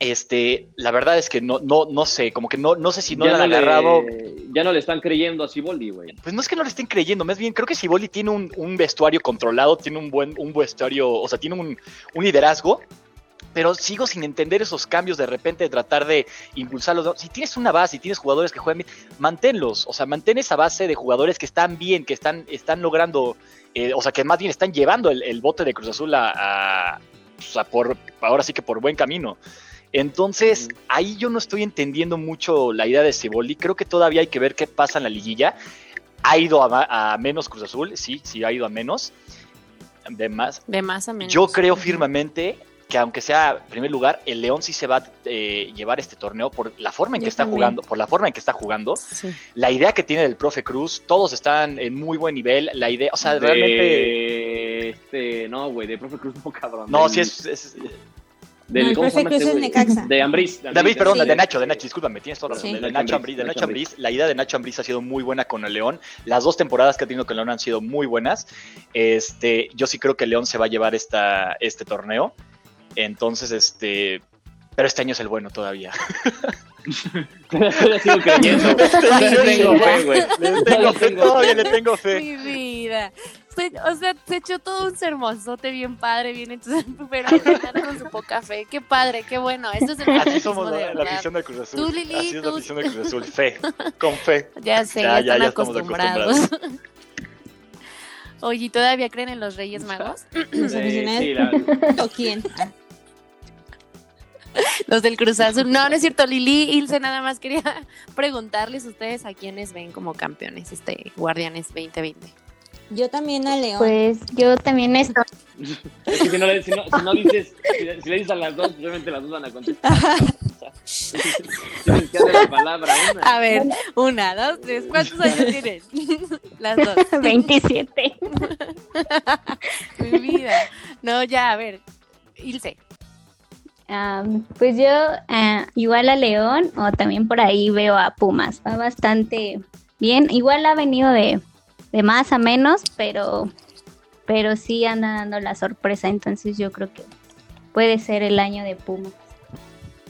Este, la verdad es que no, no, no sé, como que no, no sé si no la han no agarrado. le, ya no le están creyendo a Siboldi, güey. Pues no es que no le estén creyendo, más bien creo que Siboldi tiene un, un vestuario controlado, tiene un buen un vestuario, o sea, tiene un, un liderazgo, pero sigo sin entender esos cambios de repente de tratar de impulsarlos. Si tienes una base y tienes jugadores que juegan bien, manténlos, o sea, mantén esa base de jugadores que están bien, que están, están logrando, eh, o sea, que más bien están llevando el, el bote de Cruz Azul a, a- o sea, por, ahora sí que por buen camino. Entonces, ahí yo no estoy entendiendo mucho la idea de Ceboldi. Creo que todavía hay que ver qué pasa en la liguilla. Ha ido a, a menos Cruz Azul, sí, sí ha ido a menos. De más. De más a menos. Yo creo firmemente que aunque sea primer lugar, el León sí se va a eh, llevar este torneo por la forma en que Yo está también. jugando, por la forma en que está jugando, Sí. la idea que tiene del profe Cruz, todos están en muy buen nivel, la idea, o sea, De- realmente Este, no, güey, de profe Cruz, no, cabrón. no, sí es, es- Del, No, el ¿cómo se profe llama Cruz este? Necaxa. De Ambriz. David, perdón, Sí. de Nacho, de Nacho, discúlpame, tienes toda la razón. Sí. de Nacho Nacho Ambriz, de Nacho Nacho Ambriz. La idea de Nacho Ambriz ha sido muy buena con el León. Las dos temporadas que ha tenido con el León han sido muy buenas. Este, yo sí creo que el León se va a llevar esta, este torneo. Entonces, este. Pero este año es el bueno todavía. Todavía sigo creyendo. (laughs) Todavía tengo fe, güey. Le tengo fe, todavía le tengo fe. Mi vida. Se- o sea, se echó todo un sermonzote bien padre, bien entonces, (laughs) pero con su poca fe. Qué padre, qué bueno. Esto es el Así somos de la, la afición del Cruz Azul. Tú, Lili, Así es la tú- afición del Cruz Azul. Fe, con fe. (laughs) Ya sé, Ya, ya, ya, están ya estamos acostumbrados. Oye, ¿y ¿todavía creen en los Reyes Magos? Los aficionados. sí, la- ¿O quién? (laughs) Los del Cruz Azul. No, no es cierto, Lili, Ilse, nada más quería (laughs) preguntarles ustedes a quiénes ven como campeones este Guardianes 2020. Yo también a León. Pues yo también estoy. (laughs) Es que si no, le, si no, si no dices, si, le- si le dices a las dos, obviamente las dos van a contestar. Tienes que darle la palabra a una. A ver, una, dos, tres, ¿cuántos años tienen? Las dos. 27. Mi vida. No, ya, a ver. Ilse. Am, pues yo ah, igual a León o también por ahí veo a Pumas. Va bastante bien. Igual ha venido de, de más a menos, pero, pero sí anda dando la sorpresa. Entonces yo creo que puede ser el año de Pumas.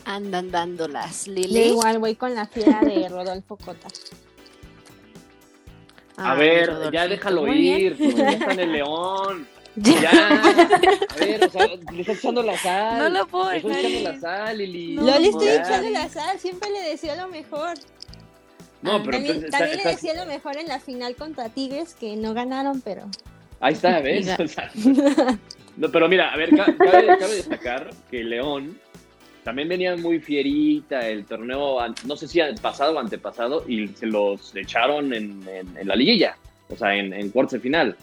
Andan dándolas. Yo Lili. igual voy con la fiera de Rodolfo Cota. A Ay, ver, ya déjalo muy bien. ir, ya está en el león. Ya, a ver, o sea, le está echando la sal. No lo puedo Le está dejar echando la sal, Lili. No, No le estoy echando la sal, siempre le decía lo mejor. No, pero también entonces está- le estás- decía lo mejor en la final contra Tigres, que no ganaron, pero... Ahí está, ¿ves? (laughs) O sea, no, pero mira, a ver, ca- cabe, cabe destacar que León también venía muy fierita el torneo, no sé si pasado o antepasado, y se los echaron en, en- en la liguilla, o sea, en, en cuartos de final,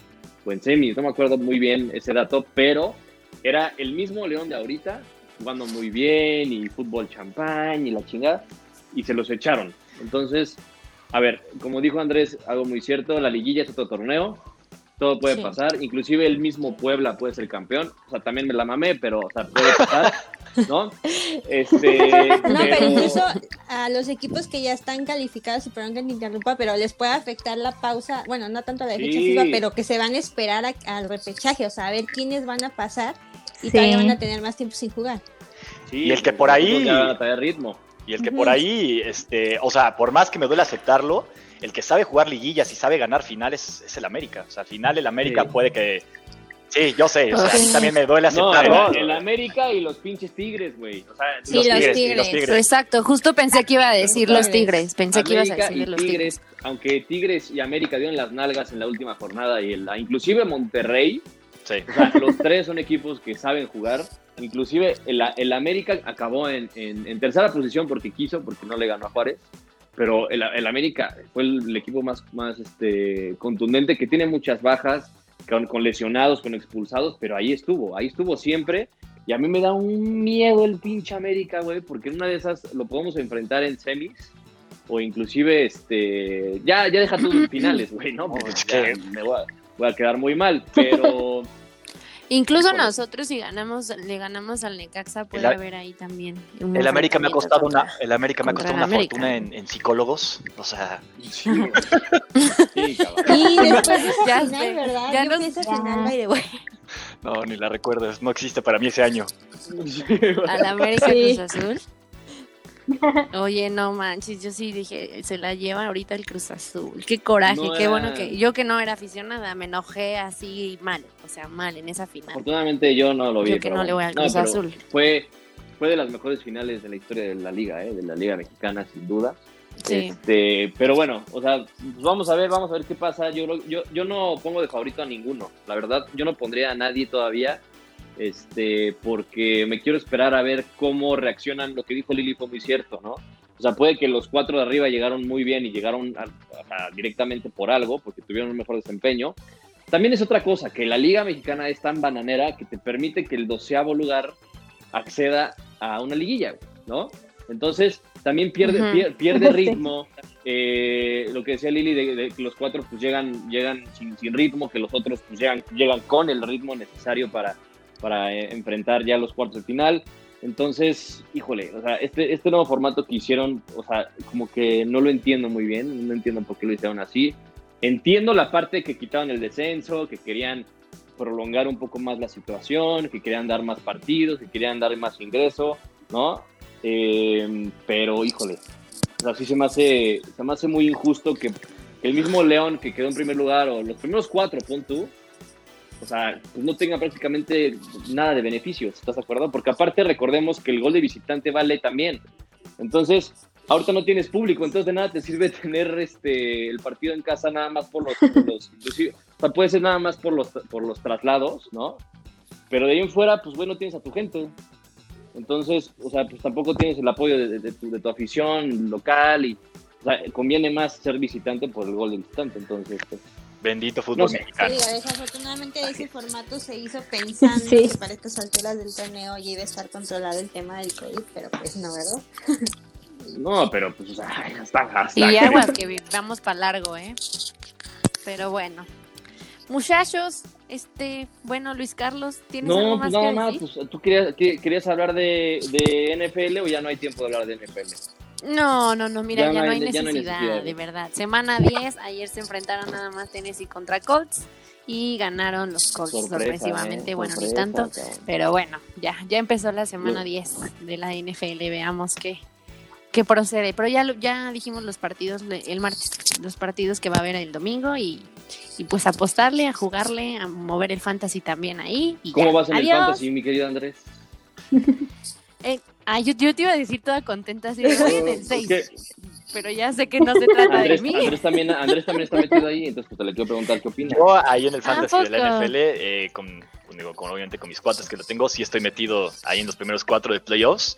o en semis, no me acuerdo muy bien ese dato, pero era el mismo León de ahorita, jugando muy bien, y fútbol champán, y la chingada, y se los echaron. Entonces, a ver, como dijo Andrés, algo muy cierto, la liguilla es otro torneo, todo puede Sí. pasar, inclusive el mismo Puebla puede ser campeón, o sea, también me la mamé, pero, o sea, puede pasar, ¿no? (laughs) Este, No, pero incluso a los equipos que ya están calificados, y perdón que te interrumpa, pero les puede afectar la pausa, bueno, no tanto la de fecha Sí. FIFA, pero que se van a esperar a- al repechaje, o sea, a ver quiénes van a pasar y Sí. todavía van a tener más tiempo sin jugar. sí, Y el que por ahí- Ya van a traer ritmo. Y el que por ahí, este, o sea, por más que me duele aceptarlo, el que sabe jugar liguillas y sabe ganar finales es el América. O sea, al final el América Sí. puede que. Sí, yo sé, o sea, a mí Sí. también me duele No, aceptarlo. el, el América y los pinches Tigres, güey. O sea, Sí, los los tigres, Tigres. los tigres. Exacto, justo pensé que iba a decir los Tigres. tigres. Pensé que ibas a América decir y los tigres. aunque Tigres y América dieron las nalgas en la última jornada y el, inclusive Monterrey, Sí. o sea, los tres son equipos que saben jugar. Inclusive el, el América acabó en, en- en tercera posición porque quiso, porque no le ganó a Juárez. Pero el, el América fue el, el equipo más, más este, contundente, que tiene muchas bajas, con, con lesionados, con expulsados, pero ahí estuvo, ahí estuvo siempre. Y a mí me da un miedo el pinche América, güey, porque en una de esas lo podemos enfrentar en semis o inclusive, este, ya, ya deja tus (laughs) finales, güey, ¿no? Ya me voy a, voy a quedar muy mal, pero (laughs) Incluso nosotros si ganamos, le ganamos al Necaxa, puede El- haber ahí también. un El América me ha costado una, el América me ha costado una América. fortuna en, en psicólogos. O sea, sí. (laughs) Y después de esa Ya final, sé, ¿verdad? ya pienso ya. final, by the way. no, ni la recuerdo, no existe para mí ese año. al América Sí. Cruz Azul. Oye, no manches, yo sí dije, se la lleva ahorita el Cruz Azul. Qué coraje, No qué era- bueno que yo que no era aficionada, me enojé así mal, o sea, mal en esa final. Afortunadamente yo no lo vi. Yo que no le voy al. Cruz Azul. Fue, fue de las mejores finales de la historia de la liga, ¿eh? de la liga mexicana, sin duda. Sí. Este, pero bueno, o sea, pues vamos a ver, vamos a ver qué pasa. Yo, yo, yo no pongo de favorito a ninguno, la verdad, yo no pondría a nadie todavía, este, porque me quiero esperar a ver cómo reaccionan. Lo que dijo Lili fue muy cierto, ¿no? O sea, puede que los cuatro de arriba llegaron muy bien y llegaron a- a- directamente por algo, porque tuvieron un mejor desempeño. También es otra cosa, que la Liga Mexicana es tan bananera que te permite que el doceavo lugar acceda a una liguilla, ¿no? Entonces, también pierde, Ujú. pier- pierde (laughs) ritmo. eh, lo que decía Lili, de, de que los cuatro pues llegan, llegan sin, sin ritmo, que los otros pues llegan, llegan con el ritmo necesario para, para eh, enfrentar ya los cuartos de final. Entonces, híjole, o sea, este, este nuevo formato que hicieron, o sea, como que no lo entiendo muy bien, no entiendo por qué lo hicieron así. Entiendo la parte que quitaron el descenso, que querían prolongar un poco más la situación, que querían dar más partidos, que querían dar más ingreso, ¿no? Eh, pero, híjole, o sea, sí se me hace, se me hace muy injusto que el mismo León que quedó en primer lugar, o los primeros cuatro, pon tú, o sea, pues no tenga prácticamente nada de beneficios, ¿estás de acuerdo? Porque aparte recordemos que el gol de visitante vale también. Entonces, ahorita no tienes público, entonces de nada te sirve (laughs) tener este el partido en casa nada más por los, o sea, puede ser nada más por los por los traslados, ¿no? Pero de ahí en fuera, pues bueno, tienes a tu gente. Entonces, o sea, pues tampoco tienes el apoyo de, de tu, de tu afición local y o sea, conviene más ser visitante por el gol de visitante, entonces pues, Bendito fútbol No sé. Sí, mexicano. digo, desafortunadamente ese formato se hizo pensando (laughs) Sí. que para estas alturas del torneo ya iba a estar controlado el tema del COVID, pero pues no, ¿verdad? no, pero pues o sea, hasta, hasta Y aguas (laughs) que vamos para largo, ¿eh? Pero bueno. Muchachos, este, bueno, Luis Carlos, ¿tienes algo No, más pues nada que más, decir? pues tú querías, que- querías hablar de, de NFL o ya no hay tiempo de hablar de NFL. No, no, no, mira, Ya ya, no hay- hay ya no hay necesidad, de verdad. Semana 10, ayer se enfrentaron nada más Tennessee contra Colts y ganaron los Colts Sorpresa, sorpresivamente, eh, bueno, ni tanto, pero bueno, ya, ya empezó la semana Yo- 10 de la NFL, veamos qué, qué procede. Pero ya, ya dijimos los partidos el martes, los partidos que va a haber el domingo y, y pues apostarle, a jugarle, a mover el fantasy también ahí. Y ¿Cómo ya. vas en el fantasy, mi querido Andrés? Eh, ah, yo, yo te iba a decir toda contenta así, de, voy en el Es 6, que pero ya sé que no se trata Andrés, de mí. Andrés también, Andrés también está metido ahí, entonces pues, te le quiero preguntar qué opina. Yo ahí en el fantasy de la? NFL, eh, con, con, digo, con- obviamente con mis cuates que lo tengo, sí estoy metido ahí en los primeros cuatro de playoffs,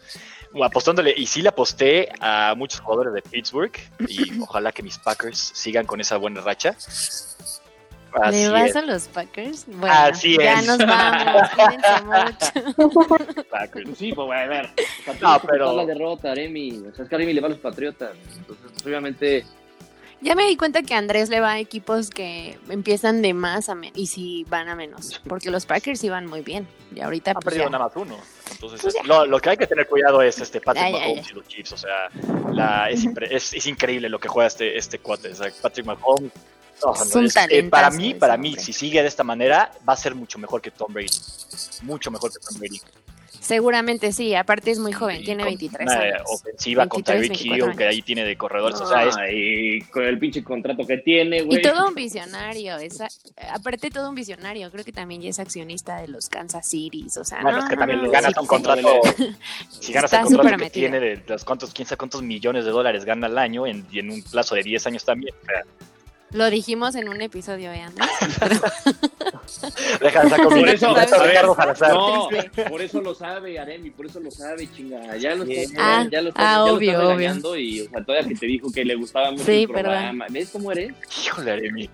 apostándole, y sí le aposté a muchos jugadores de Pittsburgh, y ojalá que mis Packers sigan con esa buena racha. Así ¿Le vas es, a los Packers? Bueno, Así ya es. nos vamos, cuídense mucho. (laughs) Packers. Sí, pues güey, a ver, No, pero- la derrota, Aremi. O sea, es que Aremi le va a los Patriotas. Entonces, pues, obviamente, Ya me di cuenta que Andrés le va a equipos que empiezan de más a menos y sí van a menos, porque los Packers iban muy bien y ahorita Ha pues, perdido ya. nada más uno. Entonces, Pues lo, lo que hay que tener cuidado es este Patrick Ya, ya, Mahomes ya. y los Chiefs. O sea, la, es, impre- es, es increíble lo que juega este, este cuate. O sea, Patrick Mahomes. No, Es no, un es que talentazo para mí, para mí, si sigue de esta manera, va a ser mucho mejor que Tom Brady. Mucho mejor que Tom Brady. Seguramente sí, aparte es muy joven, Y tiene con 23 una años. Ofensiva con 23, Tyreek 24 Hill, que ahí tiene de corredores. o sea, es, ay, con el pinche contrato que tiene, güey. Y todo un visionario, esa, aparte todo un visionario, creo que también ya es accionista de los Kansas Cities, o sea, bueno, no, es que también no, no, ganas sí, un sí. contrato. (laughs) Si ganas Está el contrato que metido. tiene de los cuantos, quién sabe cuántos millones de dólares gana al año en, y en un plazo de 10 años también. O sea, Lo dijimos en un episodio, ¿eh, Andrés? (laughs) Deja de sacar (laughs) Por eso. No, por eso lo sabe, Aremi, por eso lo sabe, chinga. Ya lo estás, Ah, ya lo estás, ah, ya lo obvio, estás obvio. regañando y, o sea, todavía que te dijo que le gustaba mucho Sí, el programa. ¿Ves cómo eres? Híjole, Aremi.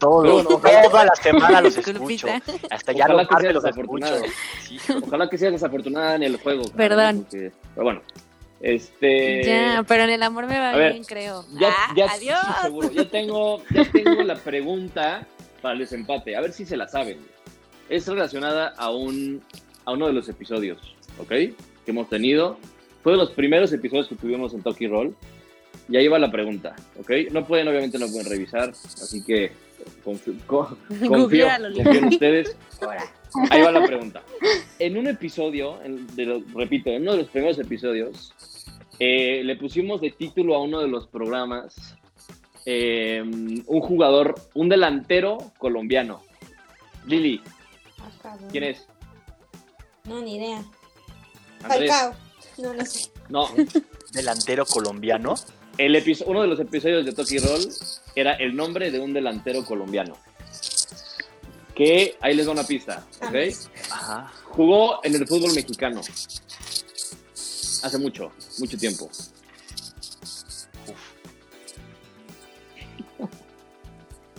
Todo, Pero ojalá- toda la semana los (laughs) escucho. Hasta ya Ojalá los que seas los desafortunado. escucho. Sí. Ojalá que seas desafortunada en el juego. Perdón. porque- pero bueno, este... Ya, pero en el amor me va a ver, bien, creo. Ya, Ah, ya adiós. sí, seguro. Ya tengo, ya tengo la pregunta para el desempate. A ver si se la saben. Es relacionada a un a uno de los episodios, ¿ok? Que hemos tenido. Fue de los primeros episodios que tuvimos en Toki Roll. Y ahí va la pregunta, ¿ok? No pueden, obviamente no pueden revisar, así que co- (laughs) confío, confío en ustedes. Ahí va la pregunta. En un episodio, en- de lo- repito, en uno de los primeros episodios, eh, le pusimos de título a uno de los programas eh, un jugador, un delantero colombiano. Lili. ¿quién es? No, ni idea. Andrés. Falcao. No, no sé. No, Delantero colombiano. El uno de los episodios de Toki Roll era el nombre de un delantero colombiano. Que ahí les va una pista, ¿ok? Ajá. Jugó en el fútbol mexicano. Hace mucho, mucho tiempo.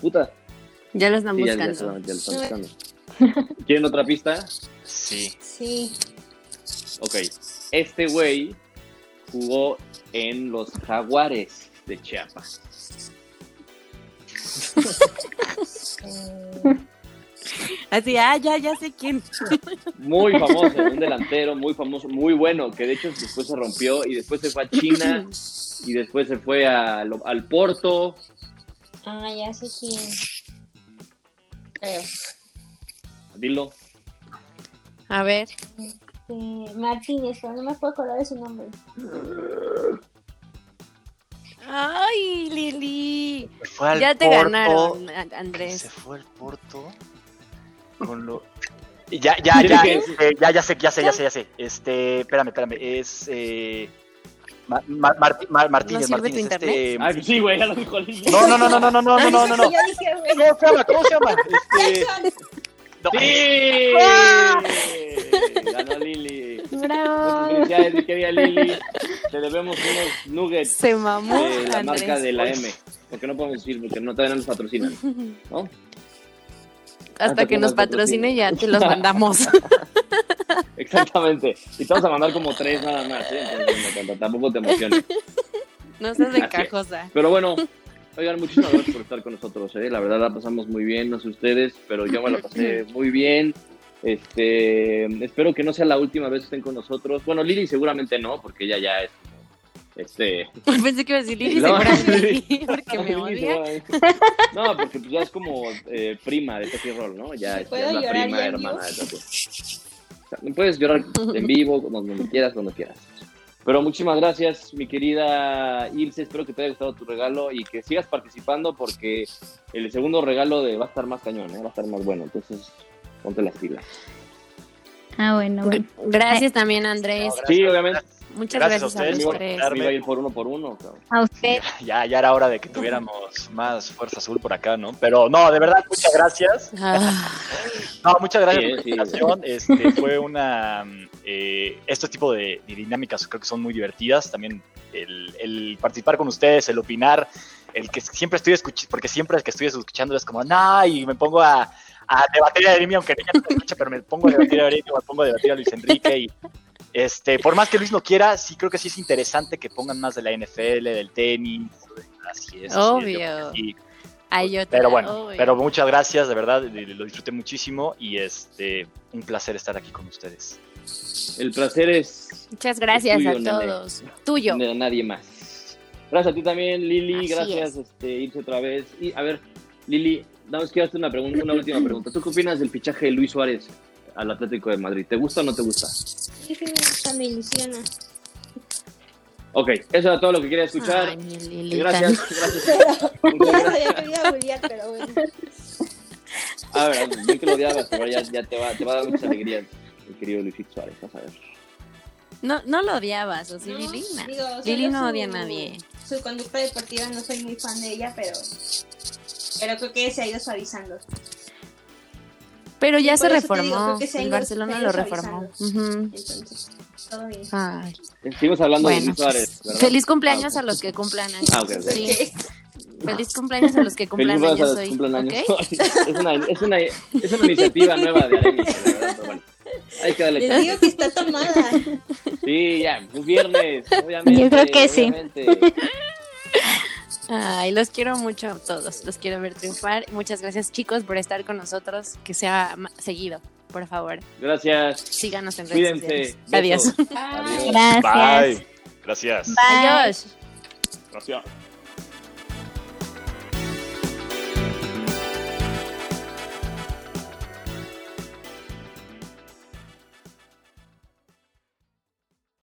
Puta. Ya lo están Sí, ya, ya, buscando. seguramente ya lo están buscando. ¿Quieren otra pista? Sí. Sí. Ok. Este güey jugó en los Jaguares de Chiapas. (laughs) Así, ah, ya, ya sé quién. Muy famoso, un delantero muy famoso, muy bueno, que de hecho después se rompió y después se fue a China y después se fue a lo- al Porto. ah, ya sé quién. Creo. Dilo. A ver. Eh, Martínez, pero no me puedo acordar de su nombre. Ay, Lili. Fue al Ya te Porto, ganaron, A- Se Andrés. fue al Porto. Con lo... Ya, ya, ya, este, ya, ya sé, ya sé, ya sé, ya sé. Este, espérame, espérame. Es eh, Ma- Ma- Marti- Ma- Martínez, ¿No Martínez. Este, Ah, sí, güey, ya lo dijo no, no, no, no, no, no, no, no, no, no, no. Yo dije, güey. ¿Cómo se llama? ¿Cómo se llama? Este, (laughs) no, ¡Sí! ¡Ah! Muchas Bravo. felicidades, mi querida Lili. (laughs) Te debemos unos nuggets Se mamó, de la marca Andrés. de la M. Porque no podemos decir, porque no, todavía no nos patrocinan. ¿no? Hasta Hasta que que nos nos patrocine ya te los mandamos. (laughs) Exactamente. Y te vamos a mandar como tres nada más, ¿eh? Entonces, no, tampoco te emociones. (laughs) No seas Así es. encajosa. Pero bueno, oigan, muchísimas gracias por estar con nosotros, ¿eh? La verdad la pasamos muy bien, no sé ustedes, pero yo me la pasé muy bien. Este, espero que no sea la última vez que estén con nosotros. Bueno, Lili seguramente no, porque ella ya es como, este, (laughs) Pensé que iba a decir Lili, (laughs) No, seguramente sí, porque me Lili odia. seguramente- (laughs) No, porque pues ya es como eh, prima de Toki Roll, ¿no? Ya, ¿Sí es- ya es la prima hermana de Toki. O sea, puedes llorar en vivo, donde quieras, cuando quieras. Pero muchísimas gracias, mi querida Ilse. Espero que te haya gustado tu regalo y que sigas participando porque el segundo regalo de, va a estar más cañón, ¿eh? va a estar más bueno. Entonces, ponte las pilas. Ah, bueno, bueno. Gracias también, Andrés. Sí, obviamente. Muchas Gracias gracias, a a, ustedes por iba a ir por uno por uno. cabrón. A usted. Ya, ya era hora de que tuviéramos más fuerza azul por acá, ¿no? Pero no, de verdad, muchas gracias. Ah, No, muchas gracias Sí, por la sí. invitación. Este, fue una. eh, este tipo de, de dinámicas creo que son muy divertidas. También el, el participar con ustedes, el opinar, el que siempre estoy escuchando, porque siempre el que estoy escuchando es como, no, y me pongo a, a debatir a Erimi, aunque ella no me escucha, pero me pongo a debatir a Erimi, me pongo a debatir a Luis Enrique. Y, este, por más que Luis no quiera, sí creo que sí es interesante que pongan más de la NFL, del tenis, de las fiestas, Obvio. y- ay, yo te- pero bueno, obvio. pero muchas gracias, de verdad, lo disfruté muchísimo y este un placer estar aquí con ustedes. El placer es Muchas gracias tuyo, a nene. todos. Tuyo. de nadie más. Gracias a ti también, Lili. Así gracias, es. este, Ilse otra vez. Y a ver, Lili, damos que hacer una pregunta, una última pregunta. ¿Tú qué opinas del fichaje de Luis Suárez al Atlético de Madrid? ¿Te gusta o no te gusta? Sí, sí, me gusta, me ilusiona. Ok, eso era todo lo que quería escuchar. Ay, gracias, gracias. (laughs) Ya quería bullear, pero bueno. A ver, bien que lo odiabas, pero ya, ya te, va, te va a dar muchas alegrías el querido Luisito Suárez. Vas a ver. No, no lo odiabas, ¿o sí, No, Lili? No. digo, Lili no su- odia a nadie. Su conducta deportiva no soy muy fan de ella, pero, pero creo que se ha ido suavizando. Pero ya se digo, reformó. creo que se El Barcelona lo reformó. Ujú. Entonces, todo bien. Ay. Seguimos hablando de Bueno, Luis Suárez. pues, ¿verdad? feliz cumpleaños Ah, a los que cumplan años. Ah, ok, ok. Sí. Feliz cumpleaños a los que cumplan Feliz años cumpleaños a los hoy. cumplen años. ¿ok? Es, una, es, una, es una iniciativa nueva de pero bueno. Hay que darle Les digo que está tomada. Sí, ya, es viernes, obviamente. Yo creo que sí. Ay, los quiero mucho a todos. Los quiero ver triunfar. Muchas gracias, chicos, por estar con nosotros. Que sea seguido, por favor. Gracias. Síganos en redes Cuídense. sociales. Adiós. Adiós. Gracias. Bye. Gracias. Bye. Adiós. Gracias.